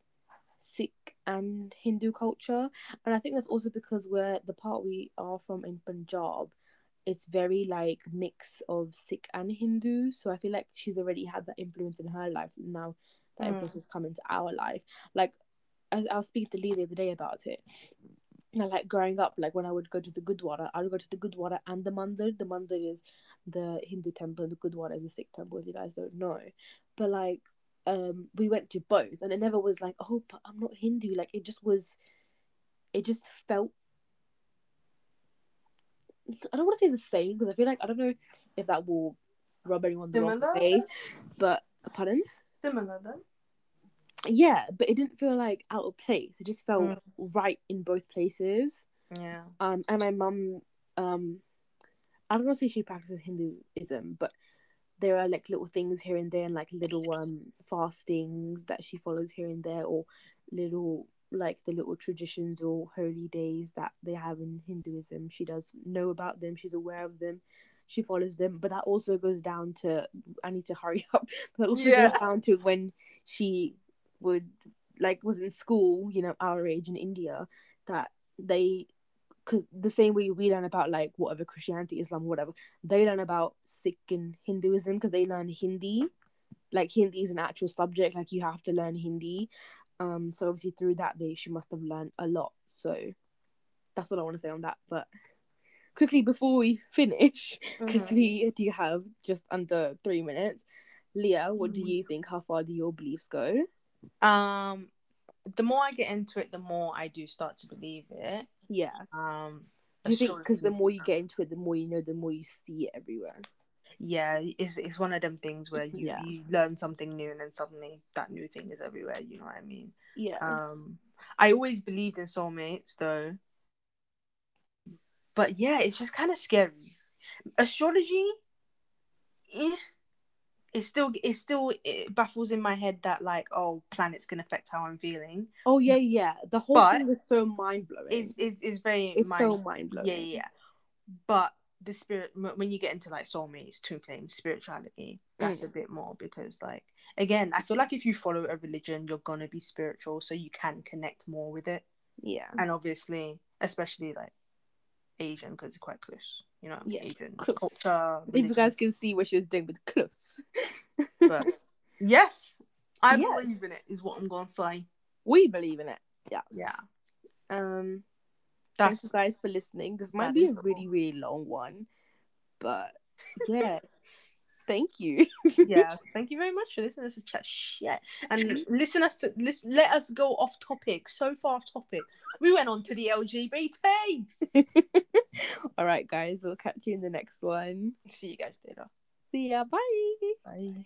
Speaker 1: Sikh and Hindu culture, and I think that's also because we're the part we are from in Punjab it's very like mix of Sikh and Hindu. So I feel like she's already had that influence in her life. And now that
Speaker 2: Mm.
Speaker 1: influence has come into our life. Like as I was speaking to Lee the other day about it. And like growing up, like when I would go to the Gurdwara, I would go to the Gurdwara and the Mandir. The Mandir is the Hindu temple, and the Gurdwara is the Sikh temple. If you guys don't know, but like um, we went to both, and it never was like, oh, but I'm not Hindu. Like it just was, it just felt I don't want to say the same because I feel like I don't know if that will rub anyone the wrong way. But pardon?
Speaker 2: Similar then.
Speaker 1: Yeah, but it didn't feel like out of place. It just felt
Speaker 2: Mm.
Speaker 1: right in both places.
Speaker 2: Yeah.
Speaker 1: Um, and my mum, um, I don't want to say she practices Hinduism, but there are like little things here and there, and like little um fastings that she follows here and there, or little like the little traditions or holy days that they have in Hinduism. She does know about them. She's aware of them. She follows them, but that also goes down to I need to hurry up. But that also
Speaker 2: Yeah.
Speaker 1: goes down to when she would like was in school, you know, our age in India, that they because the same way we learn about like whatever Christianity, Islam, whatever, they learn about Sikh and Hinduism because they learn Hindi. Like Hindi is an actual subject, like you have to learn Hindi. Um, so obviously through that day she must have learned a lot. So that's what I want to say on that. But quickly before we finish, because
Speaker 2: Mhm.
Speaker 1: we do have just under three minutes, Leah, what do you think? How far do your beliefs go?
Speaker 2: Um, the more I get into it, the more I do start to believe it.
Speaker 1: Yeah.
Speaker 2: Um,
Speaker 1: Do you think because the more you get into it, the more you know, the more you see it everywhere?
Speaker 2: Yeah, it's it's one of them things where you
Speaker 1: Yeah.
Speaker 2: you learn something new and then suddenly that new thing is everywhere. You know what I mean?
Speaker 1: Yeah.
Speaker 2: Um, I always believed in soulmates though. but yeah, it's just kind of scary. Astrology, eh, it still it still it baffles in my head that like oh planets can affect how I'm feeling.
Speaker 1: Oh yeah, yeah. The whole
Speaker 2: But
Speaker 1: thing is so mind blowing.
Speaker 2: Is is is very
Speaker 1: It's
Speaker 2: mind-
Speaker 1: so mind blowing.
Speaker 2: yeah, yeah. But the spirit when you get into like soulmates, twin flames, spirituality, that's
Speaker 1: Mm.
Speaker 2: a bit more because like again, I feel like if you follow a religion, you're gonna be spiritual, so you can connect more with it.
Speaker 1: Yeah.
Speaker 2: And obviously, especially like Asian because it's quite close. You know,
Speaker 1: Yeah,
Speaker 2: Asian
Speaker 1: close.
Speaker 2: culture.
Speaker 1: If you guys can see what she was doing with close.
Speaker 2: but yes, I
Speaker 1: Yes.
Speaker 2: believe in it. Is what I'm gonna say.
Speaker 1: we believe in it. Yes.
Speaker 2: Yeah,
Speaker 1: Um
Speaker 2: that's
Speaker 1: thanks you guys for listening. This might be a
Speaker 2: all.
Speaker 1: really, really long one. But yeah. Thank you.
Speaker 2: yeah. Thank you very much for listening to chat shit and listen us to listen. Let us go off topic. So far off topic. We went on to the LGBT.
Speaker 1: All right, guys, we'll catch you in the next one.
Speaker 2: See you guys later.
Speaker 1: See ya. Bye.
Speaker 2: Bye.